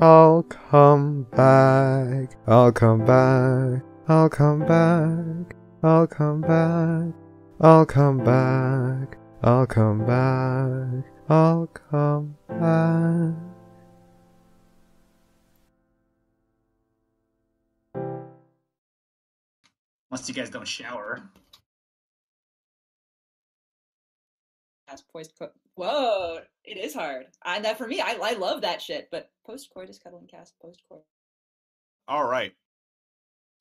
I'll come back. I'll come back. I'll come back. I'll come back. I'll come back. I'll come back. I'll come back. Unless you guys don't shower. That's poised co- Whoa, it is hard. And that for me, I, I love that shit. But post coitus cuddling cast post coitus. All right.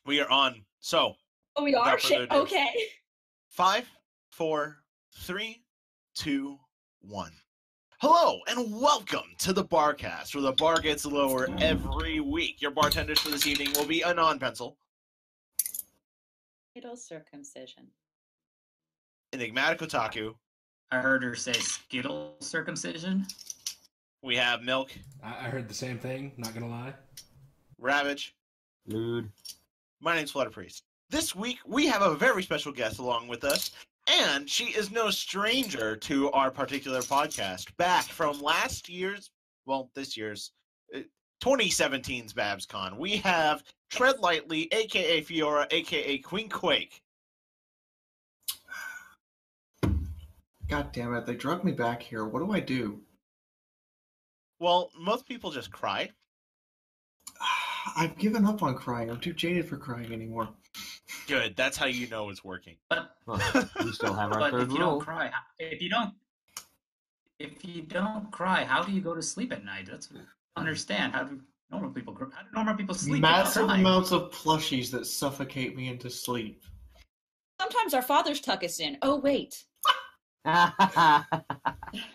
We are on. So, Oh, we are shit. Okay. five, four, three, two, one. Hello and welcome to the Barcast, where the bar gets lower every week. Your bartenders for this evening will be Anon Pencil, Fatal circumcision. Enigmatic Otaku, I heard her say Skittle circumcision. we have Milk, I, I heard the same thing. Not gonna lie. Ravage, Lude. My name's Flutter Priest. This week we have a very special guest along with us, and she is no stranger to our particular podcast. Back from last year's, well, this year's, uh, 2017's BabsCon, we have Tread Lightly, aka Fiaura, aka Queen Quake. God damn it, they drug me back here. What do I do? Well, most people just cry. I've given up on crying. I'm too jaded for crying anymore. Good, that's how you know it's working. But Well, we still have our but third if you rule. don't cry, if you don't, if you don't cry, how do you go to sleep at night? That's I understand. How do normal people? How do normal people sleep? without Massive amounts of plushies that suffocate me into sleep. Sometimes our fathers tuck us in. Oh wait.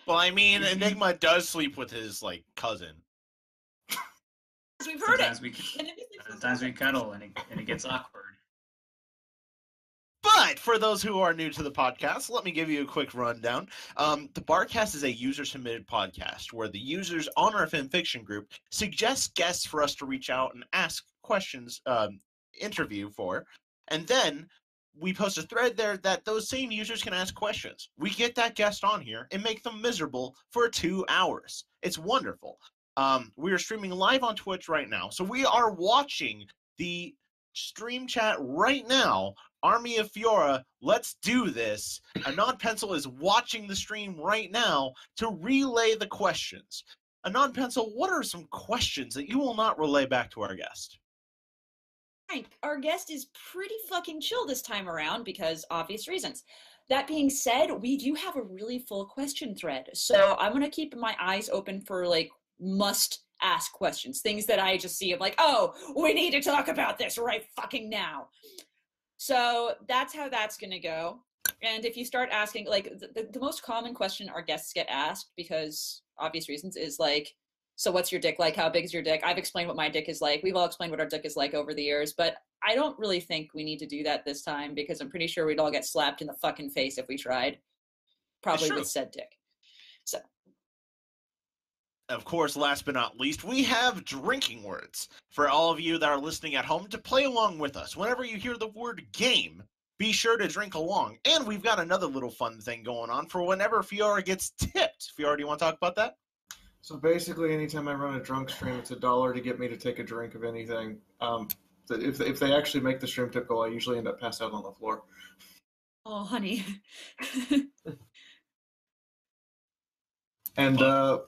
Well, I mean, Enigma does sleep with his, like, cousin. We've heard it. Sometimes we, And it is- sometimes we cuddle, and it, and it gets awkward. But for those who are new to the podcast, let me give you a quick rundown. Um, the Barcast is a user submitted podcast where the users on our fanfiction group suggest guests for us to reach out and ask questions, um, interview for, and then we post a thread there that those same users can ask questions. We get that guest on here and make them miserable for two hours. It's wonderful. Um, we are streaming live on Twitch right now, so we are watching the stream chat right now Army of Fiaura, let's do this. Anon Pencil is watching the stream right now to relay the questions. Anon Pencil, what are some questions that you will not relay back to our guest? Frank, our guest is pretty fucking chill this time around because obvious reasons. That being said, we do have a really full question thread. So I'm going to keep my eyes open for like must ask questions, things that I just see of like, oh, we need to talk about this right fucking now. So that's how that's going to go. And if you start asking, like, the, the, the most common question our guests get asked, because obvious reasons, is like, so what's your dick like? How big is your dick? I've explained what my dick is like. We've all explained what our dick is like over the years, but I don't really think we need to do that this time because I'm pretty sure we'd all get slapped in the fucking face if we tried. Probably with said dick. So of course, last but not least, we have drinking words for all of you that are listening at home to play along with us. Whenever you hear the word game, be sure to drink along. And we've got another little fun thing going on for whenever Fiaura gets tipped. Fiaura, do you want to talk about that? So basically, anytime I run a drunk stream, it's a dollar to get me to take a drink of anything. Um, if, if they actually make the stream typical, I usually end up passed out on the floor. Oh, honey. And uh,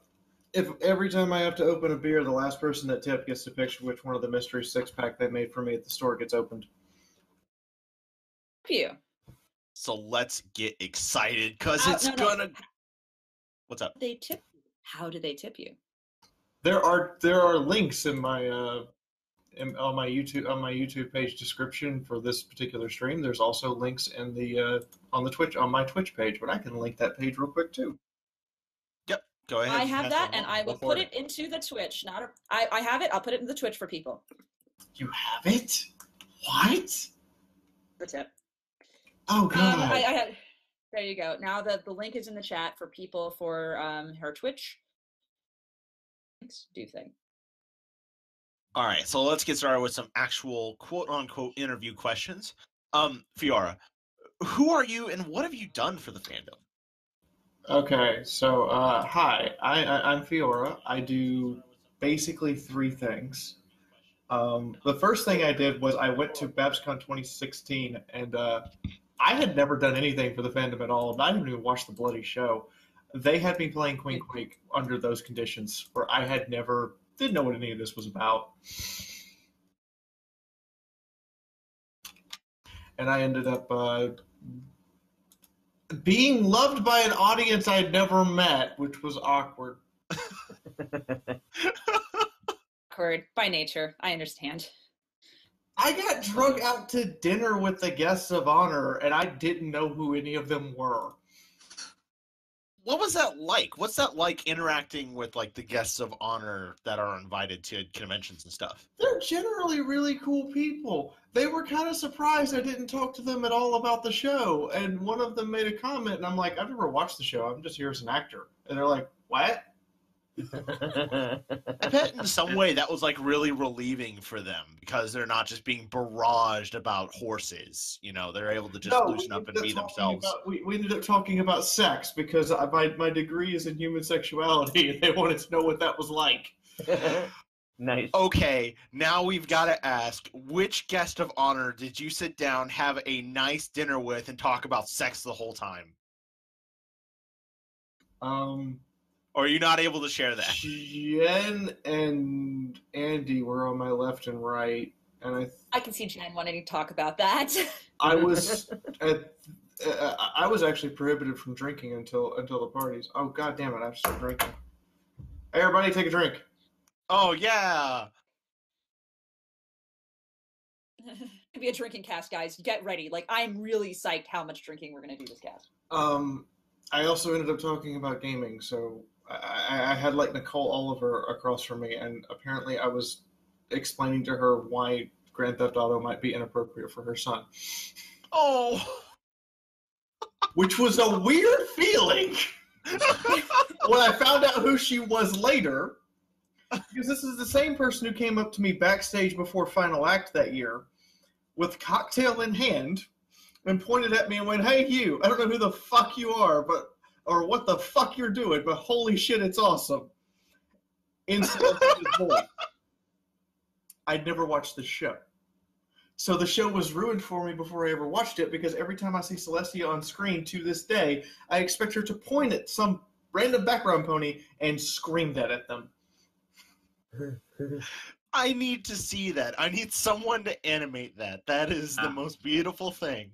if every time I have to open a beer, the last person that tipped gets to pick which one of the mystery six pack they made for me at the store gets opened. you. So let's get excited because Uh, it's no, no. gonna. What's up? They tip you. How do they tip you? There are there are links in my uh, in, on my YouTube on my YouTube page description for this particular stream. There's also links in the uh, on the Twitch on my Twitch page, but I can link that page real quick too. Yep, go ahead. I have that, and. I will put it into the Twitch. Not a, I, I have it. I'll put it in the Twitch for people. You have it? What? The tip. Oh Um, god! I, I had. There you go. Now the the link is in the chat for people for um her Twitch. Thanks. Do thing. All right, so let's get started with some actual quote unquote interview questions. Um, Fiaura, who are you and what have you done for the fandom? Okay, so uh, hi, I, I I'm Fiaura. I do basically three things. Um, the first thing I did was I went to BabsCon 2016, and uh, I had never done anything for the fandom at all. and I didn't even watch the bloody show. They had me playing Queen Quake under those conditions, where I had never didn't know what any of this was about. And I ended up uh, being loved by an audience I'd never met, which was awkward. Awkward by nature. I understand. I got drug out to dinner with the guests of honor, and I didn't know who any of them were. what was that like? What's that like interacting with like the guests of honor that are invited to conventions and stuff? They're generally really cool people. They were kind of surprised I didn't talk to them at all about the show, and one of them made a comment, and I'm like, I've never watched the show. I'm just here as an actor, and they're like, What? I bet in some way that was like really relieving for them because they're not just being barraged about horses. You know, they're able to just No, loosen up and be themselves. about- we, we ended up talking about sex because I, my my degree is in human sexuality, and they wanted to know what that was like. nice. Okay, now we've got to ask which guest of honor did you sit down, have a nice dinner with, and talk about sex the whole time? Um, Or are you not able to share that? Jen and Andy were on my left and right, and I I can see Jen wanting to talk about that. I was at, uh, I was actually prohibited from drinking until until the parties. Oh god damn it! I have to start drinking. Hey, everybody, take a drink. Oh yeah. Could be a drinking cast, guys. Get ready. Like I'm really psyched how much drinking we're gonna do this cast. Um, I also ended up talking about gaming, so I, I- had like Nicole Oliver across from me, and apparently I was explaining to her why Grand Theft Auto might be inappropriate for her son, Oh. which was a weird feeling. when I found out who she was later, because this is the same person who came up to me backstage before Final Act that year with cocktail in hand and pointed at me and went, Hey, you, I don't know who the fuck you are, but or what the fuck you're doing, but holy shit, it's awesome. In Celestia's voice. I'd never watched the show. So the show was ruined for me before I ever watched it because every time I see Celestia on screen to this day, I expect her to point at some random background pony and scream that at them. I need to see that. I need someone to animate that. That is the Ah. most beautiful thing.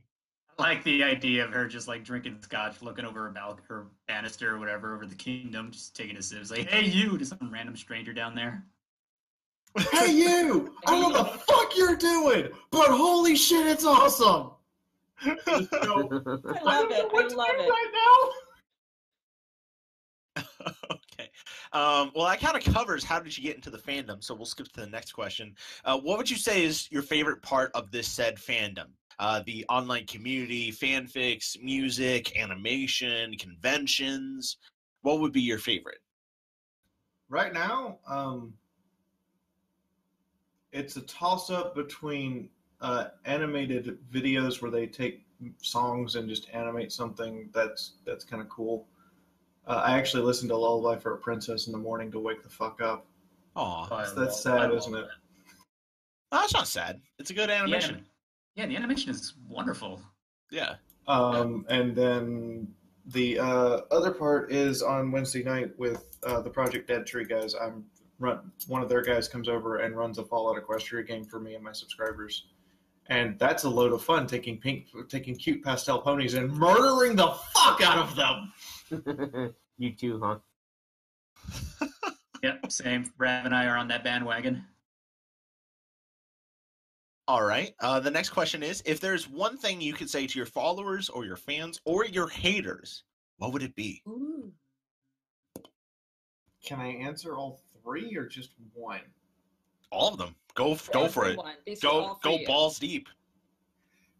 I like the idea of her just like drinking scotch, looking over her, bal- her banister or whatever over the kingdom, just taking a sip. It's like, hey, you, to some random stranger down there. Hey you! I don't know what the fuck you're doing, but holy shit, it's awesome! So, I love don't know it. what I to love do it. right now. okay. Um, well, that kind of covers how did you get into the fandom. So we'll skip to the next question. Uh, what would you say is your favorite part of this said fandom? Uh, the online community, fanfics, music, animation, conventions. What would be your favorite? Right now, um, it's a toss up between uh, animated videos where they take songs and just animate something that's that's kind of cool. Uh, I actually listened to Lullaby for a Princess in the morning to wake the fuck up. Aw, I That's sad, isn't it? that. Oh, that's not sad. It's a good The animation. Anim- yeah, the animation is wonderful. Yeah. Um, and then the uh, other part is on Wednesday night with uh, the Project Dead Tree guys. I'm run one of their guys comes over and runs a Fallout Equestria game for me and my subscribers, and that's a load of fun taking pink, taking cute pastel ponies and murdering the fuck out of them. you too, huh? Yep, same. Rav and I are on that bandwagon. All right. Uh, the next question is if there's one thing you could say to your followers or your fans or your haters, what would it be? Ooh. Can I answer all three or just one? All of them. Go f- go for it. Everyone. These are Go go you. balls deep.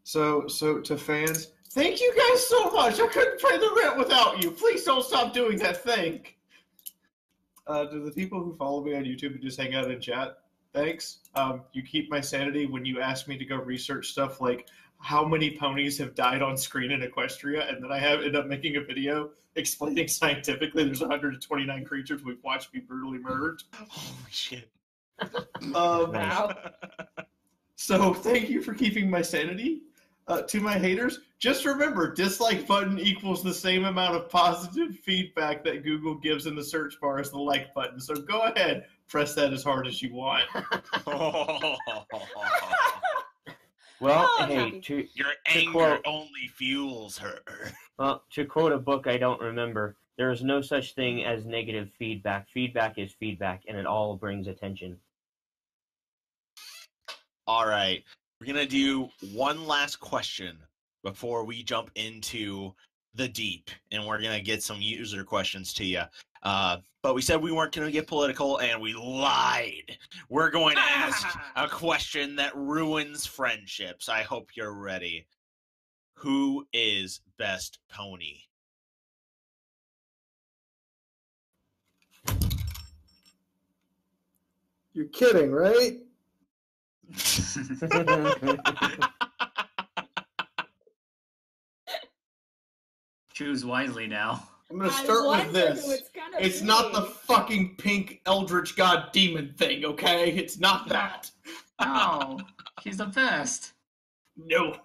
So, so to fans, thank you guys so much. I couldn't pay the rent without you. Please don't stop doing that thing. Uh, to the people who follow me on YouTube and just hang out and chat, Thanks. Um, you keep my sanity when you ask me to go research stuff like how many ponies have died on screen in Equestria, and then I have end up making a video explaining scientifically there's 129 creatures we've watched be brutally murdered. Holy shit. Um, Wow. So thank you for keeping my sanity. Uh, to my haters, just remember dislike button equals the same amount of positive feedback that Google gives in the search bar as the like button. So go ahead, press that as hard as you want. Well, Oh, hey, to, Your To anger quote- only fuels her. well, to quote a book I don't remember, there is no such thing as negative feedback. Feedback is feedback, and it all brings attention. All right. We're going to do one last question before we jump into the deep, and we're going to get some user questions to you. Uh, but we said we weren't going to get political, and we lied. We're going to ask a question that ruins friendships. I hope you're ready. Who is best pony? You're kidding, right? Choose wisely now. I'm gonna start with this. it's It's not the fucking pink eldritch god demon thing, okay? It's not that. Oh, she's the best. No.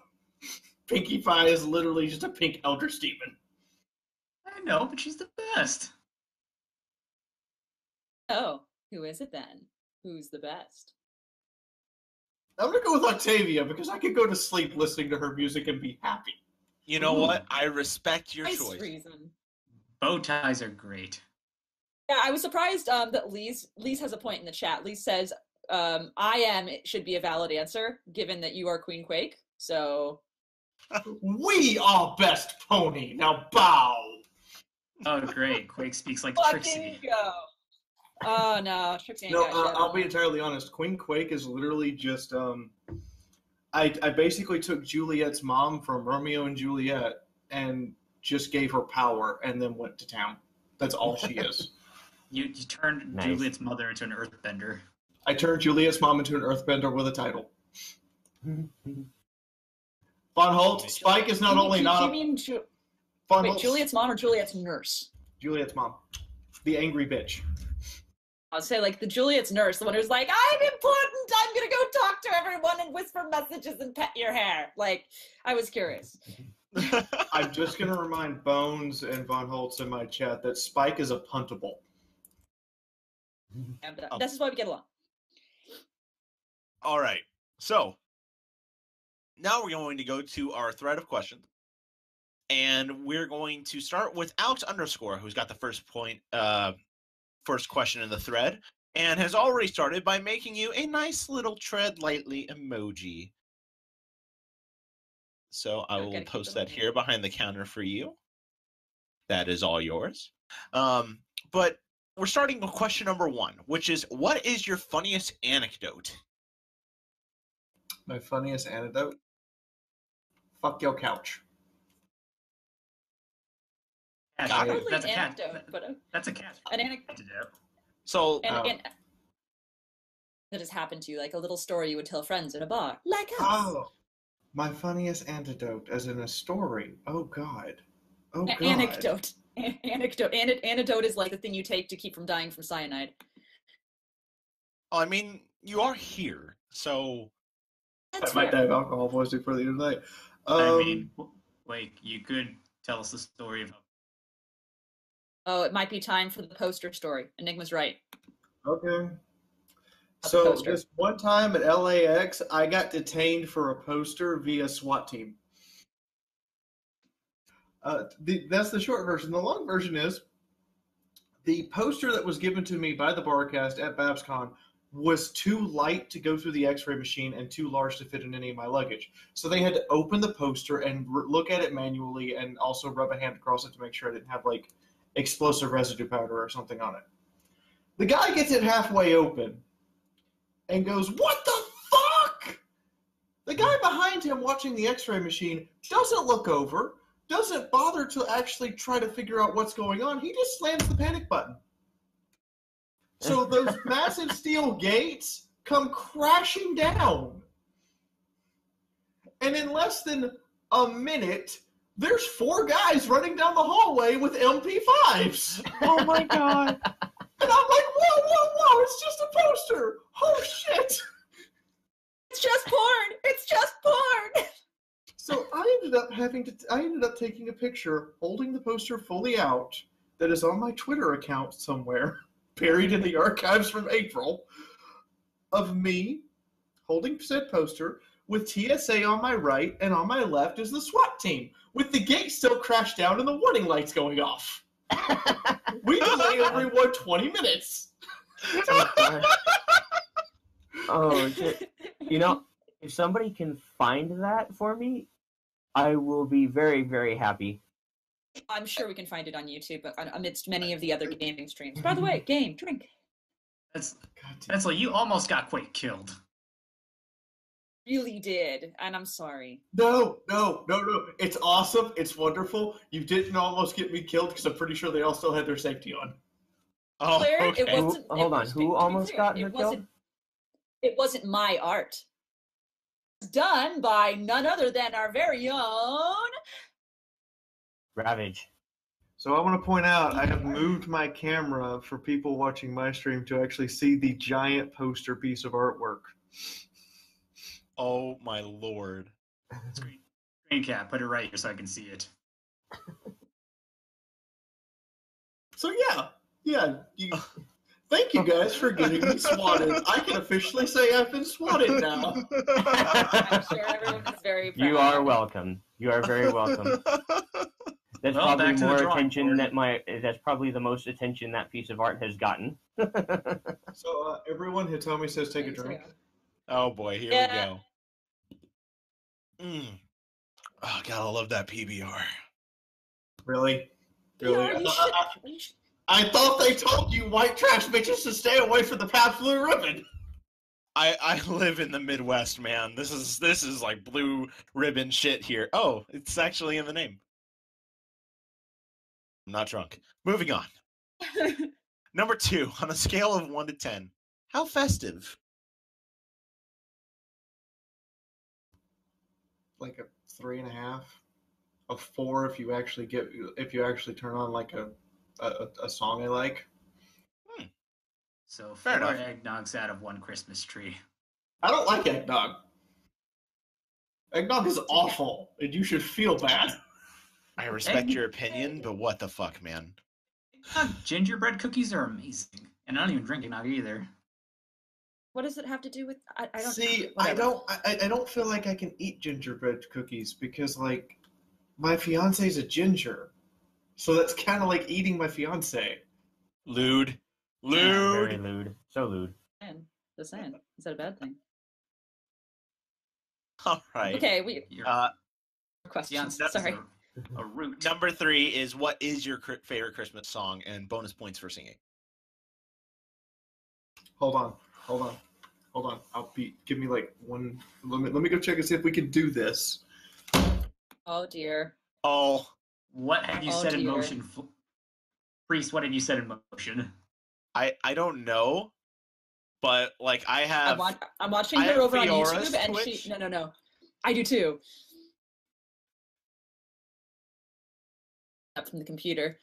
Pinkie Pie is literally just a pink eldritch demon. I know, but she's the best. Oh, who is it then? Who's the best? I'm gonna go with Octavia because I could go to sleep listening to her music and be happy. You know Ooh. what? I respect your Nice choice. reason. Bow ties are great. Yeah, I was surprised um, that Lee's Lee's has a point in the chat. Lee says, um, "I am." It should be a valid answer, given that you are Queen Quake. So We are best pony. Now bow. Oh, great. Quake speaks like fucking Trixie. go. Oh no, Trixie No, uh, I'll be entirely honest. Queen Quake is literally just um, I I basically took Juliet's mom from Romeo and Juliet and just gave her power and then went to town. That's all she is. You, you turned Nice. Juliet's mother into an earthbender. I turned Juliet's mom into an earthbender with a title. Von Holt, Spike is not You only you, not you mean Ju- Von wait, Holt's- Juliet's mom or Juliet's nurse? Juliet's mom, the angry bitch. I'll say like the Juliet's nurse, the one who's like, "I'm important. I'm gonna go talk to everyone and whisper messages and pet your hair." Like, I was curious. I'm just gonna remind Bones and Von Holtz in my chat that Spike is a puntable. And, uh, Oh. This is why we get along. All right. So now we're going to go to our thread of questions. And we're going to start with Alex underscore, who's got the first point, uh, first question in the thread, and has already started by making you a nice little tread lightly emoji. So I will gotta post that here behind the counter for you. That is all yours. Um, but we're starting with question number one, which is what is your funniest anecdote? My funniest anecdote. Fuck your couch. Cat. Probably That's a an cat. anecdote, but uh, That's a cat. an anecdote Antidote. So and, Oh. and that has happened to you, like a little story you would tell friends at a bar, like us. Oh, my funniest anecdote, as in a story. Oh God. Oh A- God. anecdote. A- anecdote. An- antidote is like the thing you take to keep from dying from cyanide. I mean, you are here, so That's I might fair. die of alcohol poisoning for the end of the night. Um, I mean, w- like, you could tell us the story of Oh, it might be time for the poster story. Enigma's right. Okay. So this one time at LAX, I got detained for a poster via SWAT team. Uh, the, that's the short version. The long version is the poster that was given to me by the Barcast at BabsCon was too light to go through the X-ray machine and too large to fit in any of my luggage. So they had to open the poster and r- look at it manually, and also rub a hand across it to make sure I didn't have like explosive residue powder or something on it. The guy gets it halfway open and goes, What the fuck? The guy behind him watching the x ray machine doesn't look over, doesn't bother to actually try to figure out what's going on. He just slams the panic button. So those massive steel gates come crashing down. And in less than a minute, there's four guys running down the hallway with MP5s. Oh my god! And I'm like, whoa, whoa, whoa, it's just a poster. Oh shit. It's just porn. It's just porn. So I ended up having to I ended up taking a picture holding the poster fully out that is on my Twitter account somewhere, buried in the archives from April, of me holding said poster with TSA on my right and on my left is the SWAT team, with the gate still crashed down and the warning lights going off. We delay everyone 20 minutes. Oh, oh shit! You know, if somebody can find that for me, I will be very, very happy. I'm sure we can find it on YouTube but amidst many of the other gaming streams. By the way, game, drink. That's God that's like you almost got Quake killed. Really did, and I'm sorry. No, no, no, no. It's awesome. It's wonderful. You didn't almost get me killed because I'm pretty sure they all still had their safety on. Oh, Claire, okay. it wasn't. Who- hold it on, was- who almost clear, got it her killed? It wasn't my art. It's done by none other than our very own. Ravage. So I want to point out I have moved my camera for people watching my stream to actually see the giant poster piece of artwork. Oh my lord. Screen, screen cap, put it right here so I can see it. So yeah, yeah. You, thank you guys for getting me swatted. I can officially say I've been swatted now. I'm sure everyone is very proud. You are welcome. You are very welcome. That's Well, probably back to the more attention board. that my. That's probably the most attention that piece of art has gotten. So uh, everyone, Hitomi says take a drink. Oh boy, here Yeah. we go. Mm. Oh god, I love that PBR. Really? Really? Yeah, I, thought, I- I thought they told you white trash bitches to stay away from the Pabst Blue Ribbon. I I live in the Midwest, man. This is this is like blue ribbon shit here. Oh, it's actually in the name. I'm not drunk. Moving on. Number two, on a scale of one to ten, how festive? Like a three and a half, a four if you actually get if you actually turn on like a a, a song I like. Hmm. So Fair four enough. eggnogs out of one Christmas tree. I don't like eggnog. Eggnog is awful, and you should feel bad. I respect Egg- your opinion, but what the fuck, man? Eggnog gingerbread cookies are amazing, and I don't even drink eggnog either. What does it have to do with? I, I don't See, I don't, I, I don't feel like I can eat gingerbread cookies because, like, my fiance's a ginger, so that's kind of like eating my fiance. Lewd. Lewd. Very Lewd. lewd. So lewd. Man, Just saying, is that a bad thing? All right. Okay, we Your Uh, questions. fiance is Sorry. A, a root. number three is what is your favorite Christmas song and bonus points for singing? Hold on, hold on, hold on. I'll be. Give me like one. Let me let me go check and see if we can do this. Oh dear. Oh, What have you Oh, set in motion? Priest, what have you set in motion? I I don't know, but like I I'm, have. I'm watching I her have over on Fiaura's YouTube, and she. No, no, no. I do too. Up from the computer.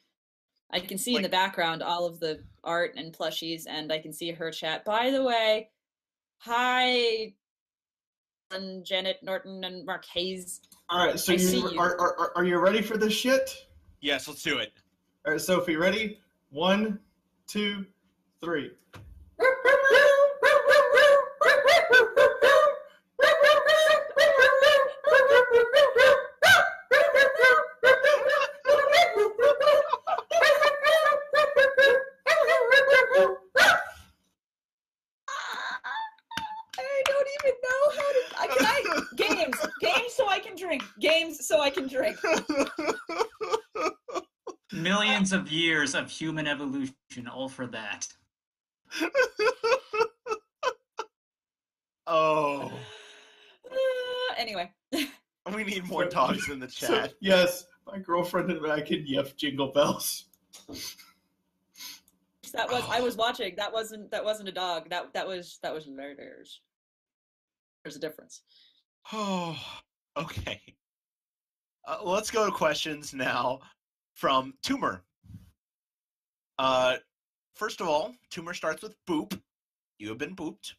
I can see in the background all of the art and plushies, and I can see her chat. By the way, hi, and Janet Norton and Mark Hayes. All right, so you, you. Are, are are- are you ready for this shit? Yes, let's do it. All right, Sophie, ready? One, two, three. even know how to. I, can I games, games, so I can drink. Games, so I can drink. Millions of years of human evolution, all for that. oh, Uh, anyway, we need more dogs in the So, chat. yes, my girlfriend and I can yep jingle bells. That was I was watching. That wasn't that wasn't a dog. That that was that was murders. There's a difference. Oh, okay. Uh, let's go to questions now from Tumor. Uh, first of all, Tumor starts with boop. You have been booped.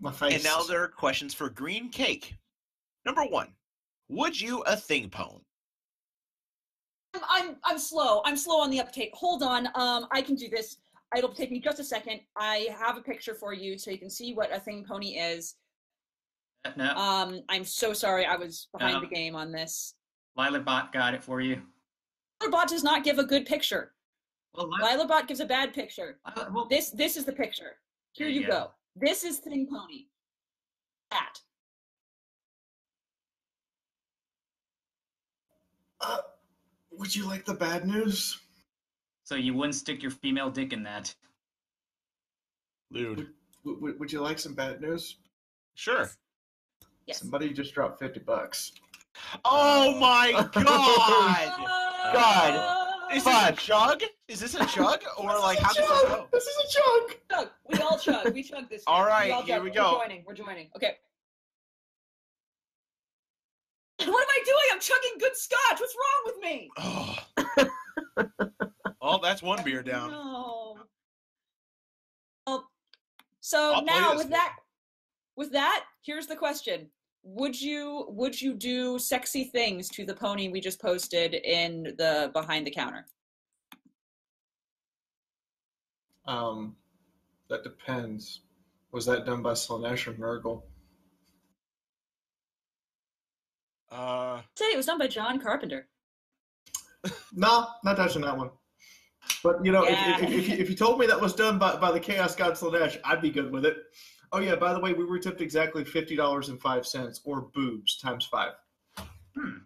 My face. And now there are questions for Green Cake. Number one, would you a thing pone? I'm, I'm I'm slow. I'm slow on the uptake. Hold on. Um, I can do this. It'll take me just a second. I have a picture for you so you can see what a thing pony is. No, Um, I'm so sorry. I was behind No. the game on this. Lilabot got it for you. Lilabot does not give a good picture. Well, Lil- Lilabot gives a bad picture. Lil- well, This this is the picture. Here you you go. go. This is thing pony. That. Uh, would you like the bad news? so you wouldn't stick your female dick in that. Lude. W- w- would you like some bad news? Sure. Yes. Somebody just dropped fifty bucks. Oh my god! God. Is this a jug? Is this a jug? Or like how does this go? This is a chug. Chug. We all chug. We chug this. All right, year. right, all here chug. we We're joining. We're joining. Okay. What am I doing? I'm chugging good scotch. What's wrong with me? Oh. well, that's one beer down. No. Well, so I'll now with game. that, with that, here's the question: Would you would you do sexy things to the pony we just posted in the behind the counter? Um, that depends. Was that done by Slaanesh or Nurgle? Uh, Say it was done by John Carpenter. No, not touching that one. But you know, Yeah. if, if, if, you, if you told me that was done by, by the Chaos God Slaanesh, I'd be good with it. Oh yeah, by the way, we were tipped exactly fifty dollars and five cents, or boobs times five. Hmm.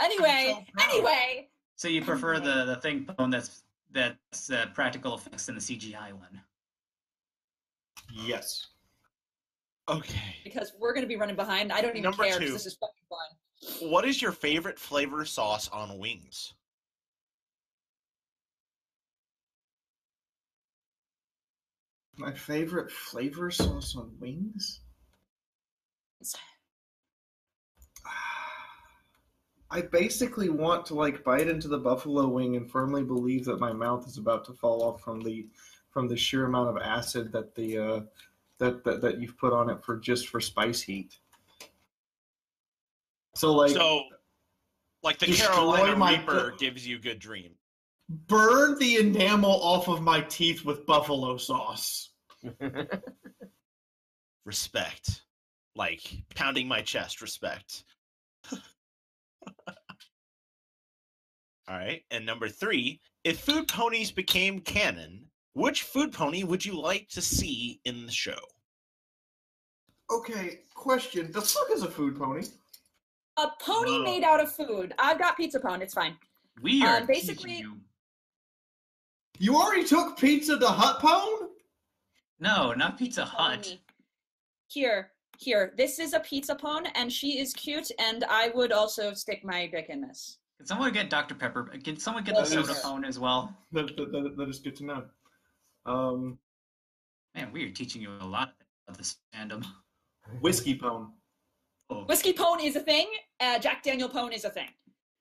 Anyway, so anyway, So you prefer the the thing phone that's that's uh, practical effects than the CGI one. Yes. okay. because we're gonna be running behind. I don't even Number care 'cause two. this is fucking fun. What is your favorite flavor sauce on wings? My favorite flavor sauce on wings. I basically want to like bite into the buffalo wing and firmly believe that my mouth is about to fall off from the from the sheer amount of acid that the uh, that, that that you've put on it for just for spice heat. So like so, like the Carolina my- Reaper gives you good dream. Burn the enamel off of my teeth with buffalo sauce. Respect. Like pounding my chest, respect. All right. And number three, if food ponies became canon, which food pony would you like to see in the show? Okay, question: The fuck is a food pony? A pony Whoa. made out of food. I've got pizza pone. It's fine. We are Um, basically- teaching you. You already took pizza to Hut Pone? No, not Pizza Hut. Here, here. This is a pizza pone, and she is cute. And I would also stick my dick in this. Can someone get Dr. Pepper? Can someone get the That soda is- phone as well? That, that, that, that is good to know. Um, Man, we are teaching you a lot about this fandom. whiskey Pone. Oh, Whiskey pone is a thing. Uh, Jack Daniel pone is a thing.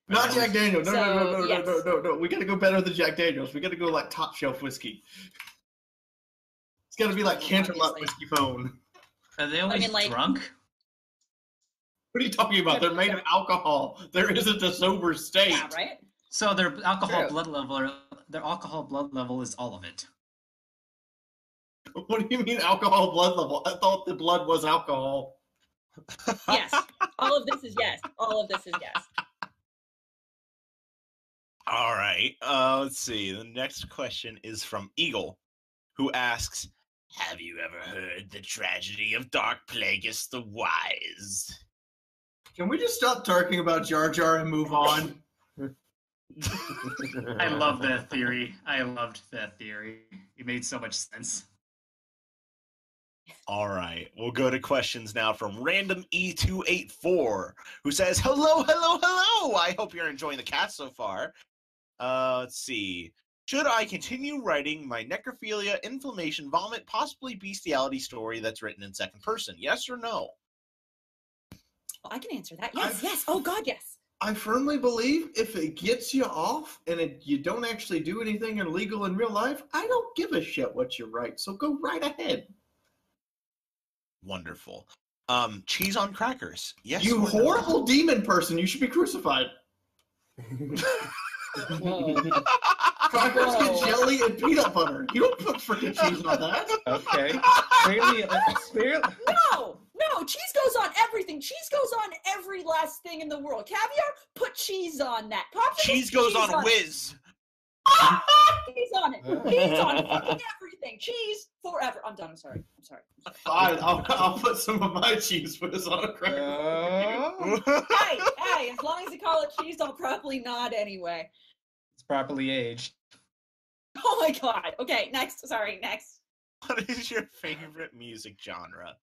Not um, Jack Daniels. No, no, no, no, no, yes. no, no, no. We gotta go better than Jack Daniels. We gotta go like top shelf whiskey. It's gotta be like Canterlot whiskey phone. are they always mean, like- drunk? What are you talking about? They're made of alcohol. There isn't a sober state. Yeah, right. So their alcohol True. blood level, their alcohol blood level is all of it. What do you mean alcohol blood level? I thought the blood was alcohol. Yes. All of this is yes. All of this is yes. All right. Uh, let's see. The next question is from Eagle, who asks, "Have you ever heard the tragedy of Darth Plagueis the Wise?" Can we just stop talking about Jar Jar and move on? I love that theory. I loved that theory. It made so much sense. All right, we'll go to questions now from Random E284, who says, "Hello, hello, hello! I hope you're enjoying the cast so far." Uh, let's see. Should I continue writing my necrophilia, inflammation, vomit, possibly bestiality story that's written in second person? Yes or no? Well, I can answer that. Yes, I've- yes. Oh God, yes. I firmly believe if it gets you off and it, you don't actually do anything illegal in real life, I don't give a shit what you write. So go right ahead. Wonderful. Um, cheese on crackers. Yes. you or no? horrible demon person, you should be crucified. Whoa. Crackers Whoa. get jelly and peanut butter. You don't put freaking cheese on that. Okay. Clearly, clearly, No, no, cheese goes on everything. Cheese goes on every last thing in the world. Caviar, put cheese on that. Popsicles, Cheese goes on it. whiz. Cheese on it. Cheese on fucking everything. Cheese forever. I'm done. I'm sorry. I'm sorry. I'm sorry. Fine, I'll, I'll put some of my cheese whiz on a cracker. uh, hey, hey, as long as you call it cheese, I'll probably nod anyway. it's properly aged. Oh my god. Okay, next. Sorry, next. what is your favorite music genre?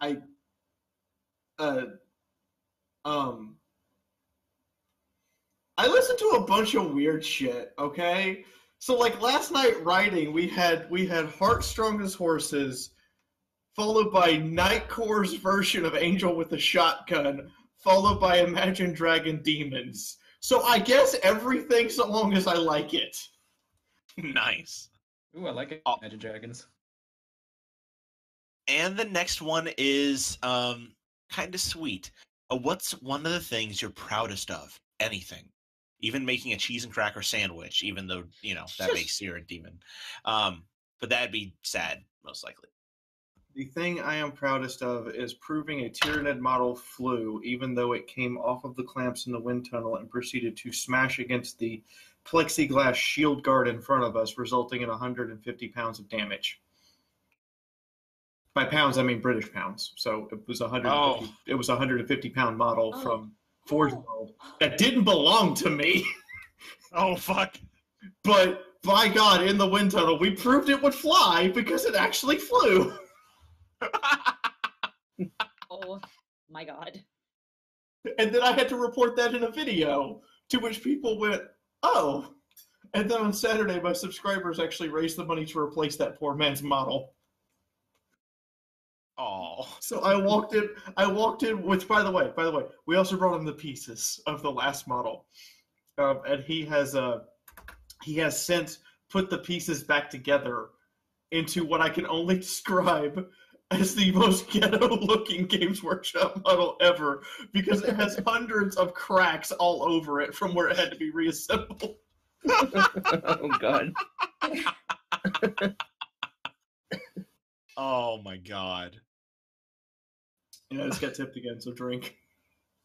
I, uh, um, I listened to a bunch of weird shit. Okay, so like last night writing, we had we had Heart Strong as Horses, followed by Nightcore's version of Angel with a Shotgun, followed by Imagine Dragon Demons. So I guess everything, so long as I like it. nice. Ooh, I like it. Imagine Dragons. And the next one is um kind of sweet. Uh, what's one of the things you're proudest of? Anything. Even making a cheese and cracker sandwich, even though, you know, that makes you a demon. Um, but that'd be sad, most likely. The thing I am proudest of is proving a Tyranid model flew, even though it came off of the clamps in the wind tunnel and proceeded to smash against the plexiglass shield guard in front of us, resulting in 150 pounds of damage. By pounds, I mean British pounds. So it was a 150. It was a 150 pound model Oh. from Forge Oh. World that didn't belong to me. Oh fuck. But by God, in the wind tunnel, we proved it would fly because it actually flew. Oh my god. And then I had to report that in a video, to which people went, oh. And then on Saturday, my subscribers actually raised the money to replace that poor man's model. Oh. So I walked in. I walked in. Which, by the way, by the way, we also brought him the pieces of the last model, um, and he has uh, he has since put the pieces back together into what I can only describe as the most ghetto-looking Games Workshop model ever, because it has hundreds of cracks all over it from where it had to be reassembled. oh god. Oh my god. Yeah, I just got tipped again. So drink.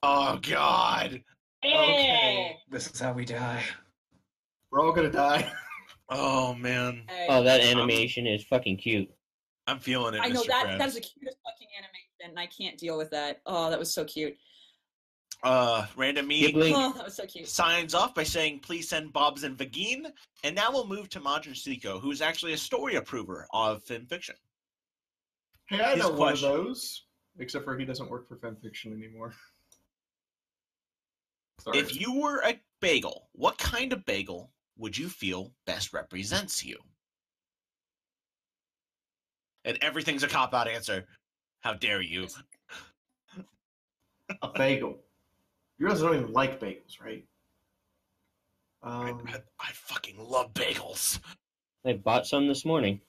Oh god. Okay. This is how we die. We're all gonna die. Oh man. Oh, that animation is fucking cute. I'm feeling it, I know Mr. that Krabs. that is the cutest fucking animation, and I can't deal with that. Oh, that was so cute. Uh, Random Me Ghibli. Oh, that was so cute. signs off by saying, please send Bob's and Vagine. And now we'll move to Majin Syeekoh, who is actually a story approver of fan fiction. Hey, I His know one of those. Except for he doesn't work for fanfiction anymore. Sorry. If you were a bagel, what kind of bagel would you feel best represents you? And everything's a cop out answer. How dare you? a bagel. You guys don't even like bagels, right? I, Um, I, I fucking love bagels. I bought some this morning.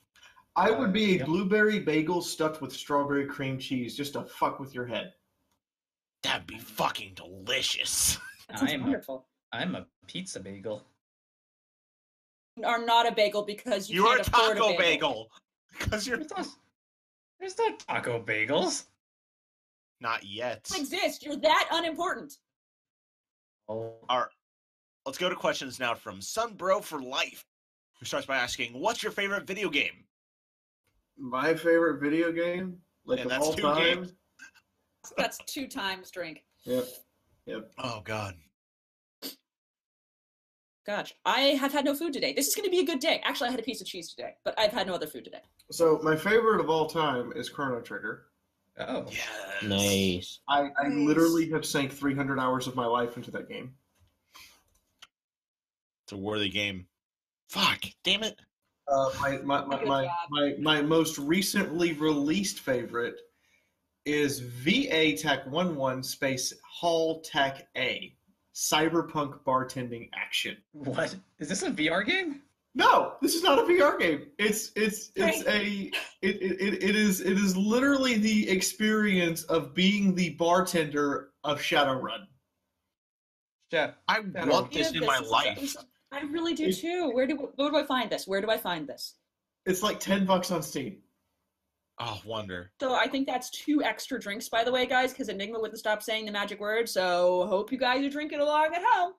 I would be a yeah. blueberry bagel stuffed with strawberry cream cheese just to fuck with your head. That'd be fucking delicious. I'm- wonderful. I'm a pizza bagel. You Are not a bagel because you You're a can't afford taco a bagel. Because you're There's no, there's no taco bagels. not yet. Don't exist. You're that unimportant. Oh, Let's go to questions now from Sunbro for Life, who starts by asking, "What's your favorite video game?" My favorite video game, like And of that's all two time. games. That's two times drink. Yep. Yep. Oh God. Gosh, I have had no food today. This is going to be a good day. Actually, I had a piece of cheese today, but I've had no other food today. So my favorite of all time is Chrono Trigger. oh. Yes. Nice. I, I Nice. literally have sank 300 hours of my life into that game. It's a worthy game. Fuck, damn it. Uh, my my my, my, my my most recently released favorite is VA Tech 11 space Hall Tech A cyberpunk bartending action. What is this a VR game? No, this is not a VR game. It's it's it's a it, it, it, it is it is literally the experience of being the bartender of Shadowrun. Yeah. I Yeah, want this in my is- life. This- I really do too. Where do where do I find this? Where do I find this? It's like ten bucks on Steam. Oh, wonder. So I think that's two extra drinks, by the way, guys, because Enigma wouldn't stop saying the magic word. So hope you guys are drinking along at home.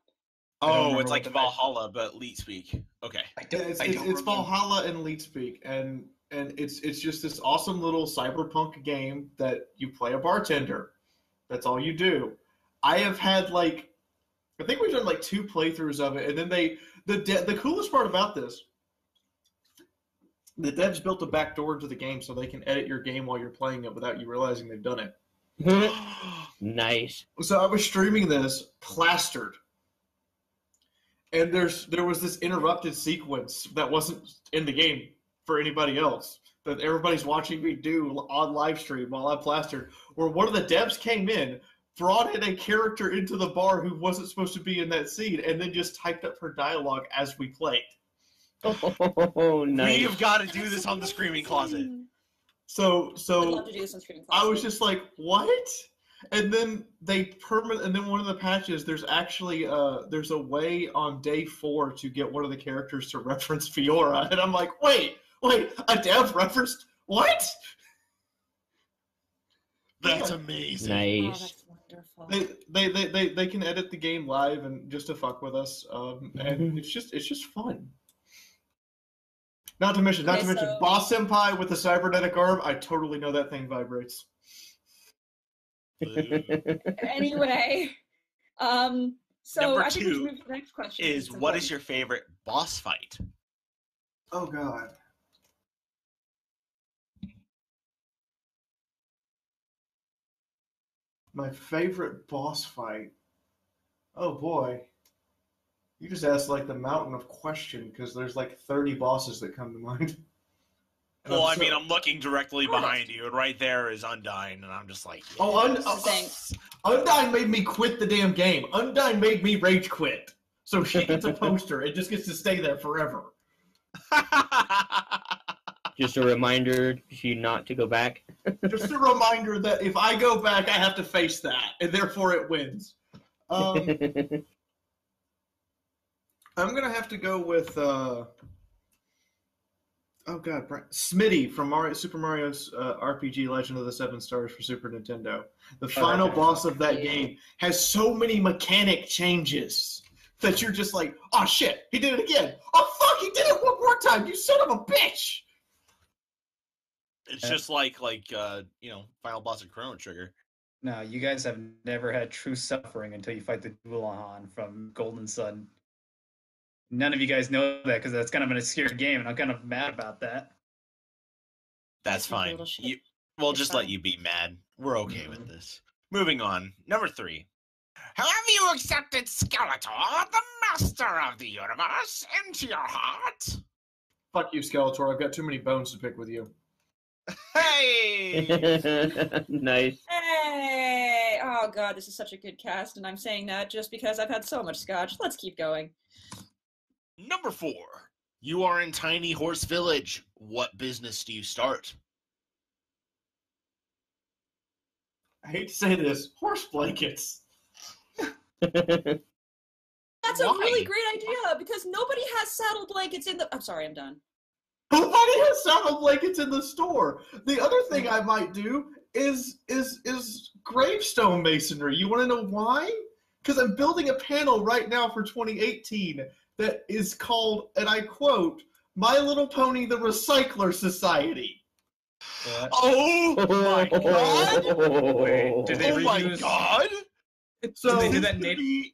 Oh, it's like what the- Valhalla, but leet speak. Okay. I don't. it's I don't it's remember. Valhalla and Leetspeak, and and it's it's just this awesome little cyberpunk game that you play a bartender. That's all you do. I have had like, I think we've done like two playthroughs of it, and then they the de- the coolest part about this, the devs built a back door into the game so they can edit your game while you're playing it without you realizing they've done it. Mm-hmm. nice. So I was streaming this plastered, and there's there was this interrupted sequence that wasn't in the game for anybody else that everybody's watching me do on live stream while I'm plastered. Where one of the devs came in, brought in a character into the bar who wasn't supposed to be in that scene, and then just typed up her dialogue as we played. Oh, nice. We've got to do this on the screaming closet. So I'd so love to do this on screen. I was just like, what? And then they permanent, and then one of the patches, there's actually uh, there's a way on day four to get one of the characters to reference Fiaura, and I'm like, wait, wait, a dev referenced what? That's amazing. Oh, nice. that's wonderful. They, they they, they they can edit the game live and just to fuck with us, um, and it's just it's just fun. Not to mention, not Okay, to mention, so- Boss Senpai with the cybernetic arm. I totally know that thing vibrates. anyway, um, so Number I think we should two move to the next question. Is It's what is important. your favorite boss fight? Oh God. My favorite boss fight. Oh boy. You just asked like the mountain of question because there's like 30 bosses that come to mind. And Well, I'm I mean, I'm looking directly oh, behind you, and right there is Undyne, and I'm just like, Oh, Un- uh, This is Undyne made me quit the damn game. Undyne made me rage quit. So she gets a poster. It just gets to stay there forever. Just a reminder to you not to go back. Just a reminder that if I go back, I have to face that, and therefore it wins. Um, I'm gonna have to go with uh, oh god, Bri- Smithy from Mario, Super Mario's uh, RPG Legend of the Seven Stars for Super Nintendo. The final okay. boss of that game has so many mechanic changes that you're just like, oh shit, he did it again. Oh fuck, he did it one more time. You son of a bitch. It's just like like uh, you know, final boss of Chrono Trigger. No, you guys have never had true suffering until you fight the Dullahan from Golden Sun. None of you guys know that because that's kind of an obscure game, and I'm kind of mad about that. That's That's fine. You, we'll It's just let you be mad. We're okay with this. Moving on. Number three. Have you accepted Skeletor, the master of the universe, into your heart? Fuck you, Skeletor. I've got too many bones to pick with you. Hey! nice. Hey! Oh god, this is such a good cast, and I'm saying that just because I've had so much scotch. Let's keep going. Number four. You are in Tiny Horse Village. What business do you start? I hate to say this, horse blankets. That's a Why? really great idea because nobody has saddle blankets in the. I'm sorry, I'm done. Nobody has saddle blankets in the store. The other thing I might do is is is gravestone masonry. You want to know why? Because I'm building a panel right now for 2018 that is called, and I quote, "My Little Pony: The Recycler Society." What? Oh my god! Wait, did they oh my reuse- god! So Did they do that could be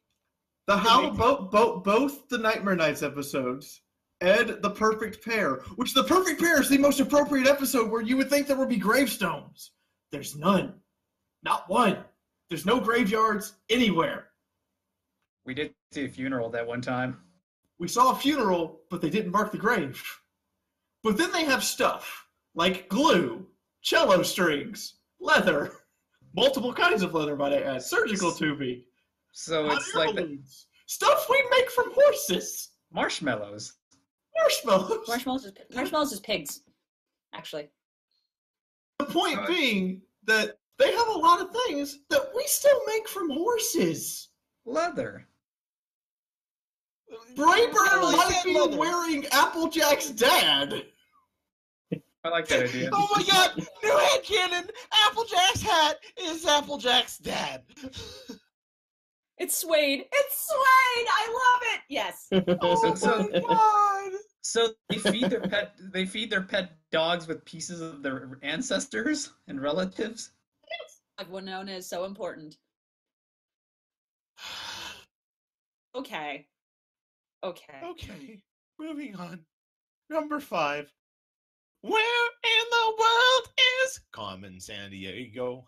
the how native- both both both the Nightmare Nights episodes. Ed, the perfect pair, which the perfect pair is the most appropriate episode where you would think there would be gravestones. There's none. Not one. There's no graveyards anywhere. We did see a funeral that one time. we saw a funeral, but they didn't mark the grave. But then they have stuff like glue, cello strings, leather, multiple kinds of leather, might I add, surgical tubing, So it's like the stuff we make from horses, marshmallows. Marshmallows. Marshmallows is marshmallows is pigs, actually. The point Right. being that they have a lot of things that we still make from horses. Leather. Braeburn Literally might be leather. wearing Applejack's dad. I like that idea. Oh my god! New head headcanon! Applejack's hat is Applejack's dad. It's suede. It's suede. I love it. Yes. Oh so- so- God! So they feed their pet. They feed their pet dogs with pieces of their ancestors and relatives. I've one known is so important. Okay. Okay. Okay, moving on. Number five. Where in the world is Carmen Sandiego?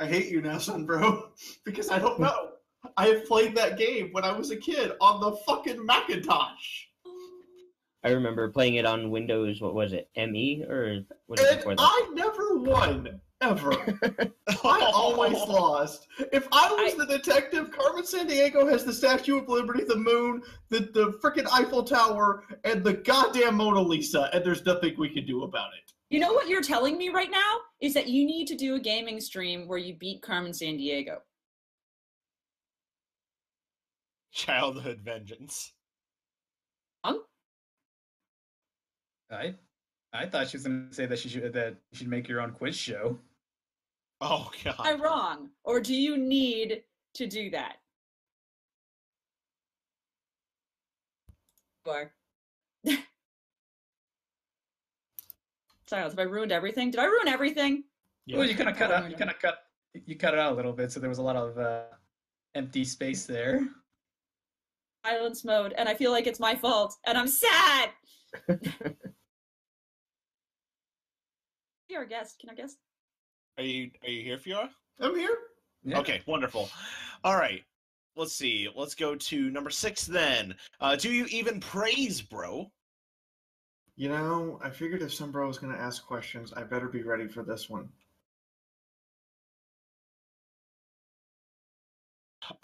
I hate you now, son, bro, because I don't know. I have played that game when I was a kid on the fucking Macintosh. I remember playing it on Windows. What was it? ME or what was it And before that? I never won, ever. I always lost. If I was I- the detective, Carmen Sandiego has the Statue of Liberty, the moon, the, the freaking Eiffel Tower, and the goddamn Mona Lisa, and there's nothing we can do about it. You know what you're telling me right now is that you need to do a gaming stream where you beat Carmen San Childhood vengeance. Huh? I, I thought she was going to say that she should that you should make your own quiz show. Oh God! Am I wrong? Or do you need to do that? Or Silence. Have I ruined everything? Did I ruin everything? Well, you kind of cut out. You kind of cut. You cut it out a little bit, so there was a lot of uh, empty space there. Silence mode, and I feel like it's my fault, and I'm sad. Be our guest. Can I guess? Are you are you here, Fiaura? I'm here. Yeah. Okay, wonderful. All right. Let's see. Let's go to number six then. Uh, do you even praise, bro? You know, I figured if Sunbro was going to ask questions, I better be ready for this one.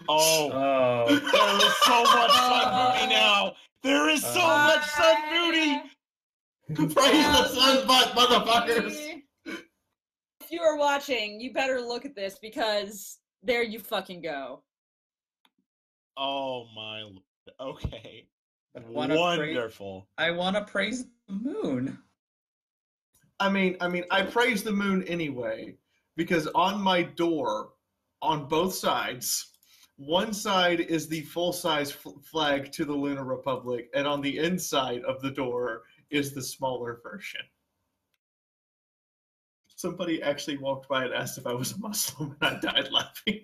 Oh, Oh. there is so much sun booty now. There is so Uh, much sun booty. Praise the sun butt, motherfuckers! If you are watching, you better look at this because there you fucking go. Oh my. Okay. I wanna praise- Wonderful. I want to praise the moon. I mean, I mean, I praise the moon anyway because on my door, on both sides, one side is the full-size f- flag to the Lunar Republic, and on the inside of the door is the smaller version. Somebody actually walked by and asked if I was a Muslim, and I died laughing.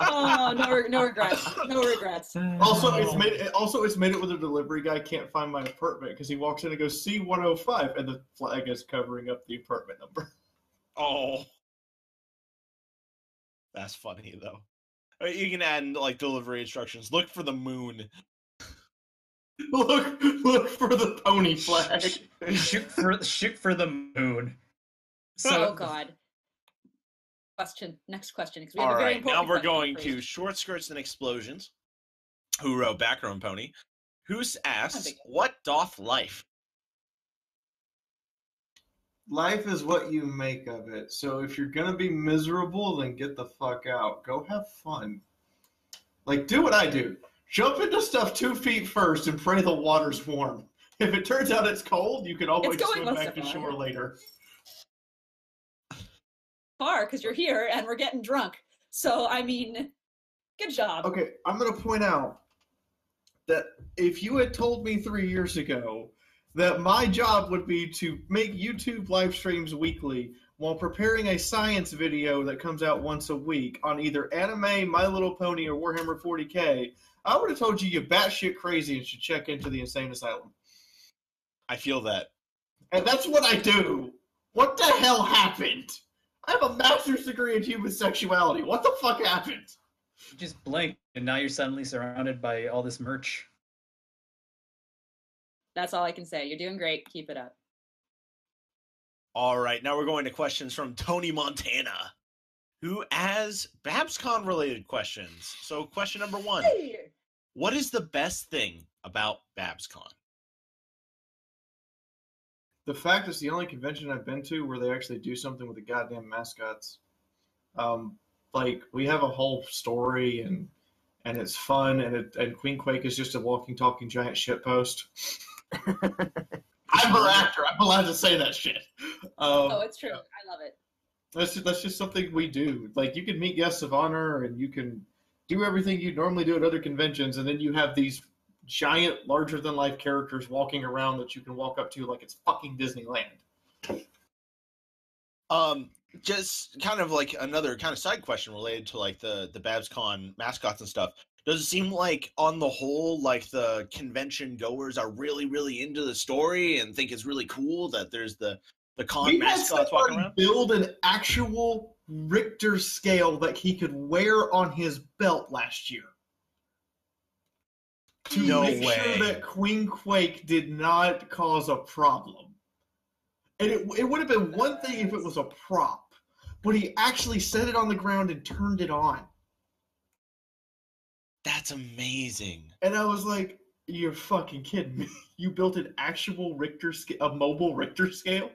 oh, no, no regrets. No regrets. Also, it's made. It, also, it's made it with a delivery guy can't find my apartment because he walks in and goes C one hundred five, and the flag is covering up the apartment number. Oh. That's funny though. Uh, You can add like delivery instructions. Look for the moon. look, look for the pony flag. shoot for shoot for the moon. So oh God. Question. Next question. Because we have All a very right, now we're going to. Short Skirts and Explosions, who wrote Background Pony, who s- asks, "What doth life?" Life is what you make of it. So if you're gonna be miserable, then get the fuck out. Go have fun. Like do what I do. Jump into stuff two feet first and pray the water's warm. If it turns out it's cold, you can always swim back to shore later. Far because you're here and we're getting drunk. So I mean, good job. Okay, I'm going to point out that if you had told me three years ago that my job would be to make YouTube live streams weekly while preparing a science video that comes out once a week on either anime, My Little Pony, or Warhammer 40k, I would have told you you're batshit crazy and should check into the insane asylum. I feel that. And that's what I do. What the hell happened? I have a master's degree in human sexuality. What the fuck happened? You just blink, and now you're suddenly surrounded by all this merch. That's all I can say. You're doing great. Keep it up. All right, now we're going to questions from Tony Montana, who has BabsCon related questions. So, question number one What is the best thing about BabsCon? The fact it's the only convention I've been to where they actually do something with the goddamn mascots. Um, like we have a whole story and and it's fun and it, and Queen Quake is just a walking, talking giant shitpost. I'm her actor. I'm allowed to say that shit. Um, Oh, it's true. I love it. That's just, that's just something we do. Like you can meet guests of honor and you can do everything you normally do at other conventions, and then you have these giant, larger than life characters walking around that you can walk up to like it's fucking Disneyland. Um, just kind of like another kind of side question related to like the the BabsCon mascots and stuff. Does it seem like on the whole, like the convention goers are really, really into the story and think it's really cool that there's the the con We mascots walking around? build an actual Richter scale that he could wear on his belt last year. To No make way. sure that Queen Quake did not cause a problem. And it, it would have been one thing if it was a prop, but he actually set it on the ground and turned it on. That's amazing. And I was like, "You're fucking kidding me! You built an actual Richter scale, a mobile Richter scale."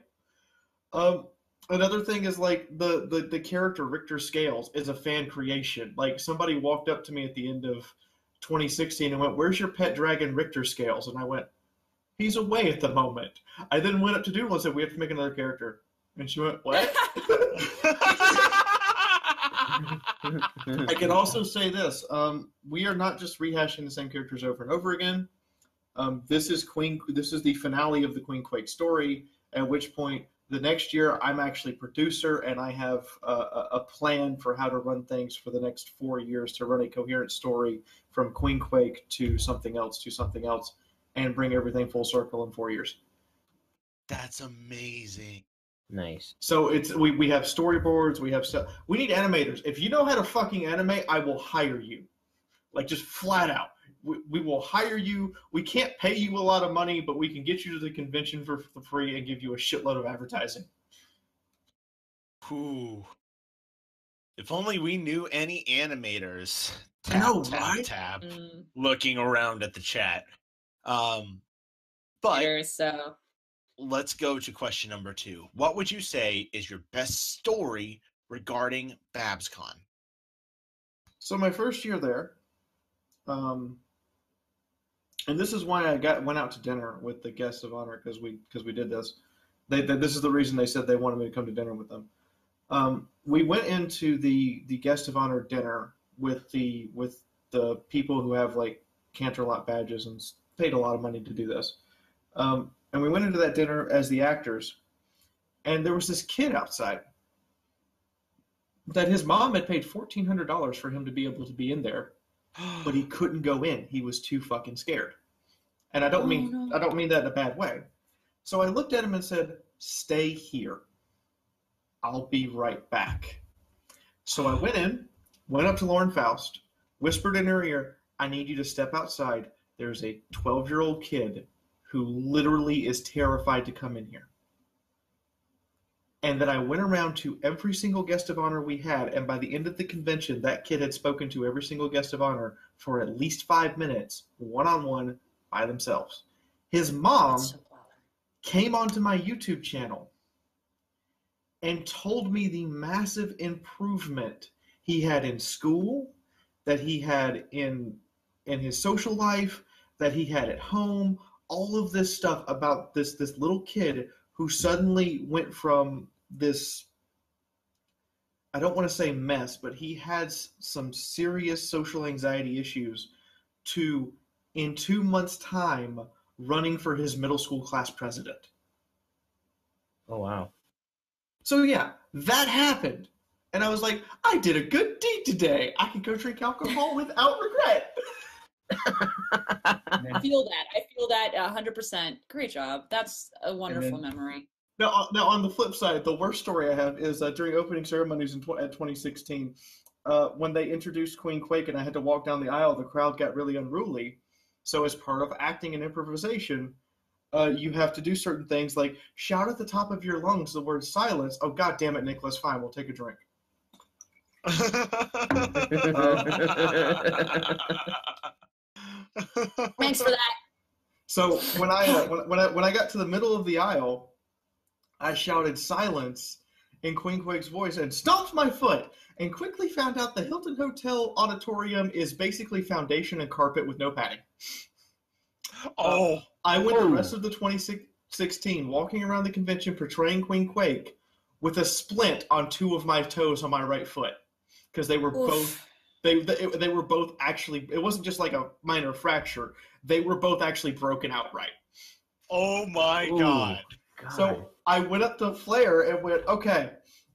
Um, another thing is like the, the the character Richter Scales is a fan creation. Like somebody walked up to me at the end of 2016 and went, "Where's your pet dragon Richter Scales?" And I went, "He's away at the moment." I then went up to Doodle and said, "We have to make another character," and she went, "What?" I can also say this: um, we are not just rehashing the same characters over and over again. Um, this is Queen. This is the finale of the Queen Quake story. At which point, the next year, I'm actually producer, and I have a, a, a plan for how to run things for the next four years to run a coherent story from Queen Quake to something else to something else, and bring everything full circle in four years. That's amazing. Nice. So it's we, we have storyboards, we have stuff. We need animators. If you know how to fucking animate, I will hire you. Like just flat out. We, we will hire you. We can't pay you a lot of money, but we can get you to the convention for, for free and give you a shitload of advertising. Whew. If only we knew any animators. I know, tap, right? tap, Mm, looking around at the chat. Um, but sure, so let's go to question number two. What would you say is your best story regarding BabsCon? So my first year there, um, and this is why I got went out to dinner with the guests of honor because we because we did this. They, they this is the reason they said they wanted me to come to dinner with them. Um, we went into the the guest of honor dinner with the with the people who have like Canterlot badges and paid a lot of money to do this. Um, and we went into that dinner as the actors, and there was this kid outside that his mom had paid fourteen hundred dollars for him to be able to be in there, but he couldn't go in. He was too fucking scared. And I don't Oh, mean no. I don't mean that in a bad way. So I looked at him and said, "Stay here. I'll be right back." So I went in, went up to Lauren Faust, whispered in her ear, "I need you to step outside. There's a 12-year-old kid who literally is terrified to come in here." and then I went around to every single guest of honor we had, and by the end of the convention, that kid had spoken to every single guest of honor for at least five minutes, one on one, by themselves. His mom so came onto my YouTube channel and told me the massive improvement he had in school, that he had in in his social life, that he had at home, all of this stuff about this this little kid who suddenly went from this I don't want to say mess, but he had some serious social anxiety issues to in 2 months time running for his middle school class president. Oh wow. So yeah, that happened. And I was like, I did a good deed today. I can go drink alcohol without regret. I feel that. I feel that a hundred percent. Great job. That's a wonderful then- memory. Now, uh, now on the flip side, the worst story I have is uh, during opening ceremonies in tw- at 2016, uh, when they introduced Queen Quake and I had to walk down the aisle, the crowd got really unruly. So, as part of acting and improvisation, uh, you have to do certain things like shout at the top of your lungs the word silence. Oh, god damn it, Nicholas, fine, we'll take a drink. Thanks for that. So when I, uh, when, when I when I got to the middle of the aisle, I shouted silence in Queen Quake's voice and stomped my foot and quickly found out the Hilton Hotel auditorium is basically foundation and carpet with no padding. oh, I went the Oh. rest of the 2016 walking around the convention portraying Queen Quake with a splint on two of my toes on my right foot because they were both Oof. They, they they were both actually it wasn't just like a minor fracture they were both actually broken outright oh my Ooh. god. God. so i went up to flair and went okay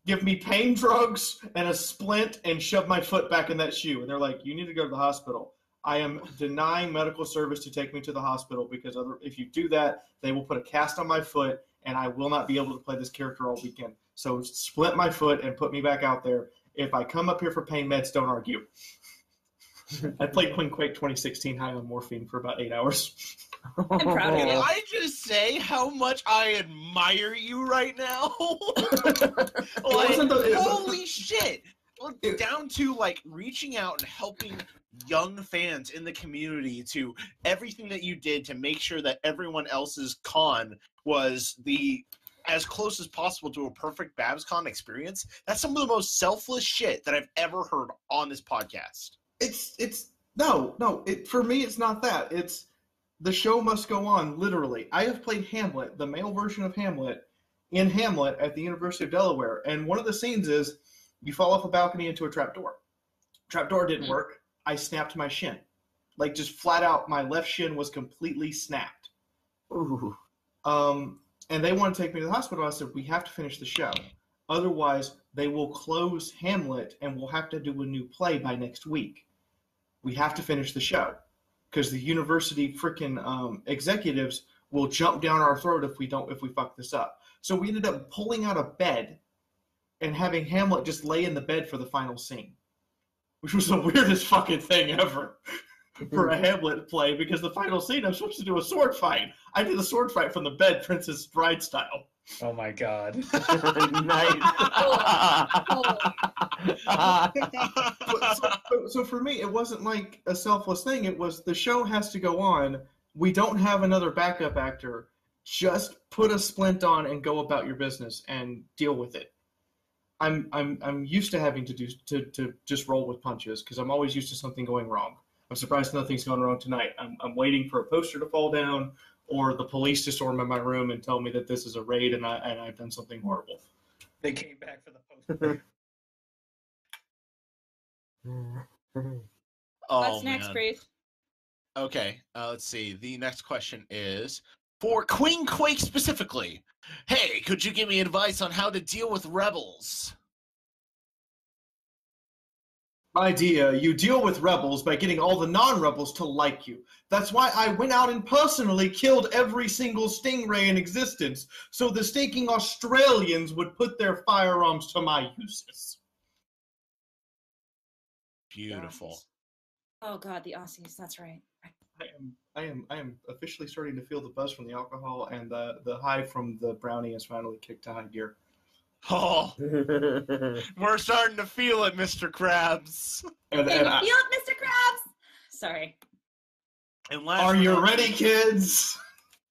give me pain drugs and a splint and shove my foot back in that shoe and they're like you need to go to the hospital i am denying medical service to take me to the hospital because other, if you do that they will put a cast on my foot and i will not be able to play this character all weekend so split my foot and put me back out there if i come up here for pain meds don't argue I played Queen Quake 2016 high on morphine for about eight hours. I'm proud of Can. I just say how much I admire you right now? like, wasn't the- it- holy shit! Well, Down to like reaching out and helping young fans in the community to everything that you did to make sure that everyone else's con was the as close as possible to a perfect BabsCon experience. That's some of the most selfless shit that I've ever heard on this podcast. It's it's no no. It for me it's not that. It's the show must go on. Literally, I have played Hamlet, the male version of Hamlet, in Hamlet at the University of Delaware, and one of the scenes is you fall off a balcony into a trap door. Trap door didn't Mhm. work. I snapped my shin, like just flat out. My left shin was completely snapped. Ooh. Um, and they want to take me to the hospital. I said, we have to finish the show. Otherwise, they will close Hamlet and we'll have to do a new play by next week. We have to finish the show because the university freaking um, executives will jump down our throat if we don't if we fuck this up. So we ended up pulling out a bed and having Hamlet just lay in the bed for the final scene, which was the weirdest fucking thing ever for a Hamlet play because the final scene I'm supposed to do a sword fight. I did a sword fight from the bed, Princess Bride style. Oh my god. nice. But so, so, so for me, it wasn't like a selfless thing. It was the show has to go on. We don't have another backup actor. Just put a splint on and go about your business and deal with it. I'm I'm I'm used to having to do to, to just roll with punches because I'm always used to something going wrong. I'm surprised nothing's gone wrong tonight. I'm I'm waiting for a poster to fall down or the police to storm in my room and tell me that this is a raid and I and I've done something horrible. They came back for the poster. Oh, What's next, man. Priest? Okay, uh, let's see. The next question is for Queen Quake specifically. Hey, could you give me advice on how to deal with rebels? Idea, you deal with rebels by getting all the non-rebels to like you. That's why I went out and personally killed every single stingray in existence, so the stinking Australians would put their firearms to my uses. Beautiful. Oh god, the Aussies. That's right. I am, I am, I am officially starting to feel the buzz from the alcohol, and the the high from the brownie has finally kicked to high gear. Oh, we're starting to feel it, Mr. Krabs. And, and I- feel it, Mr. Krabs? Sorry. And last are you not ready, kids?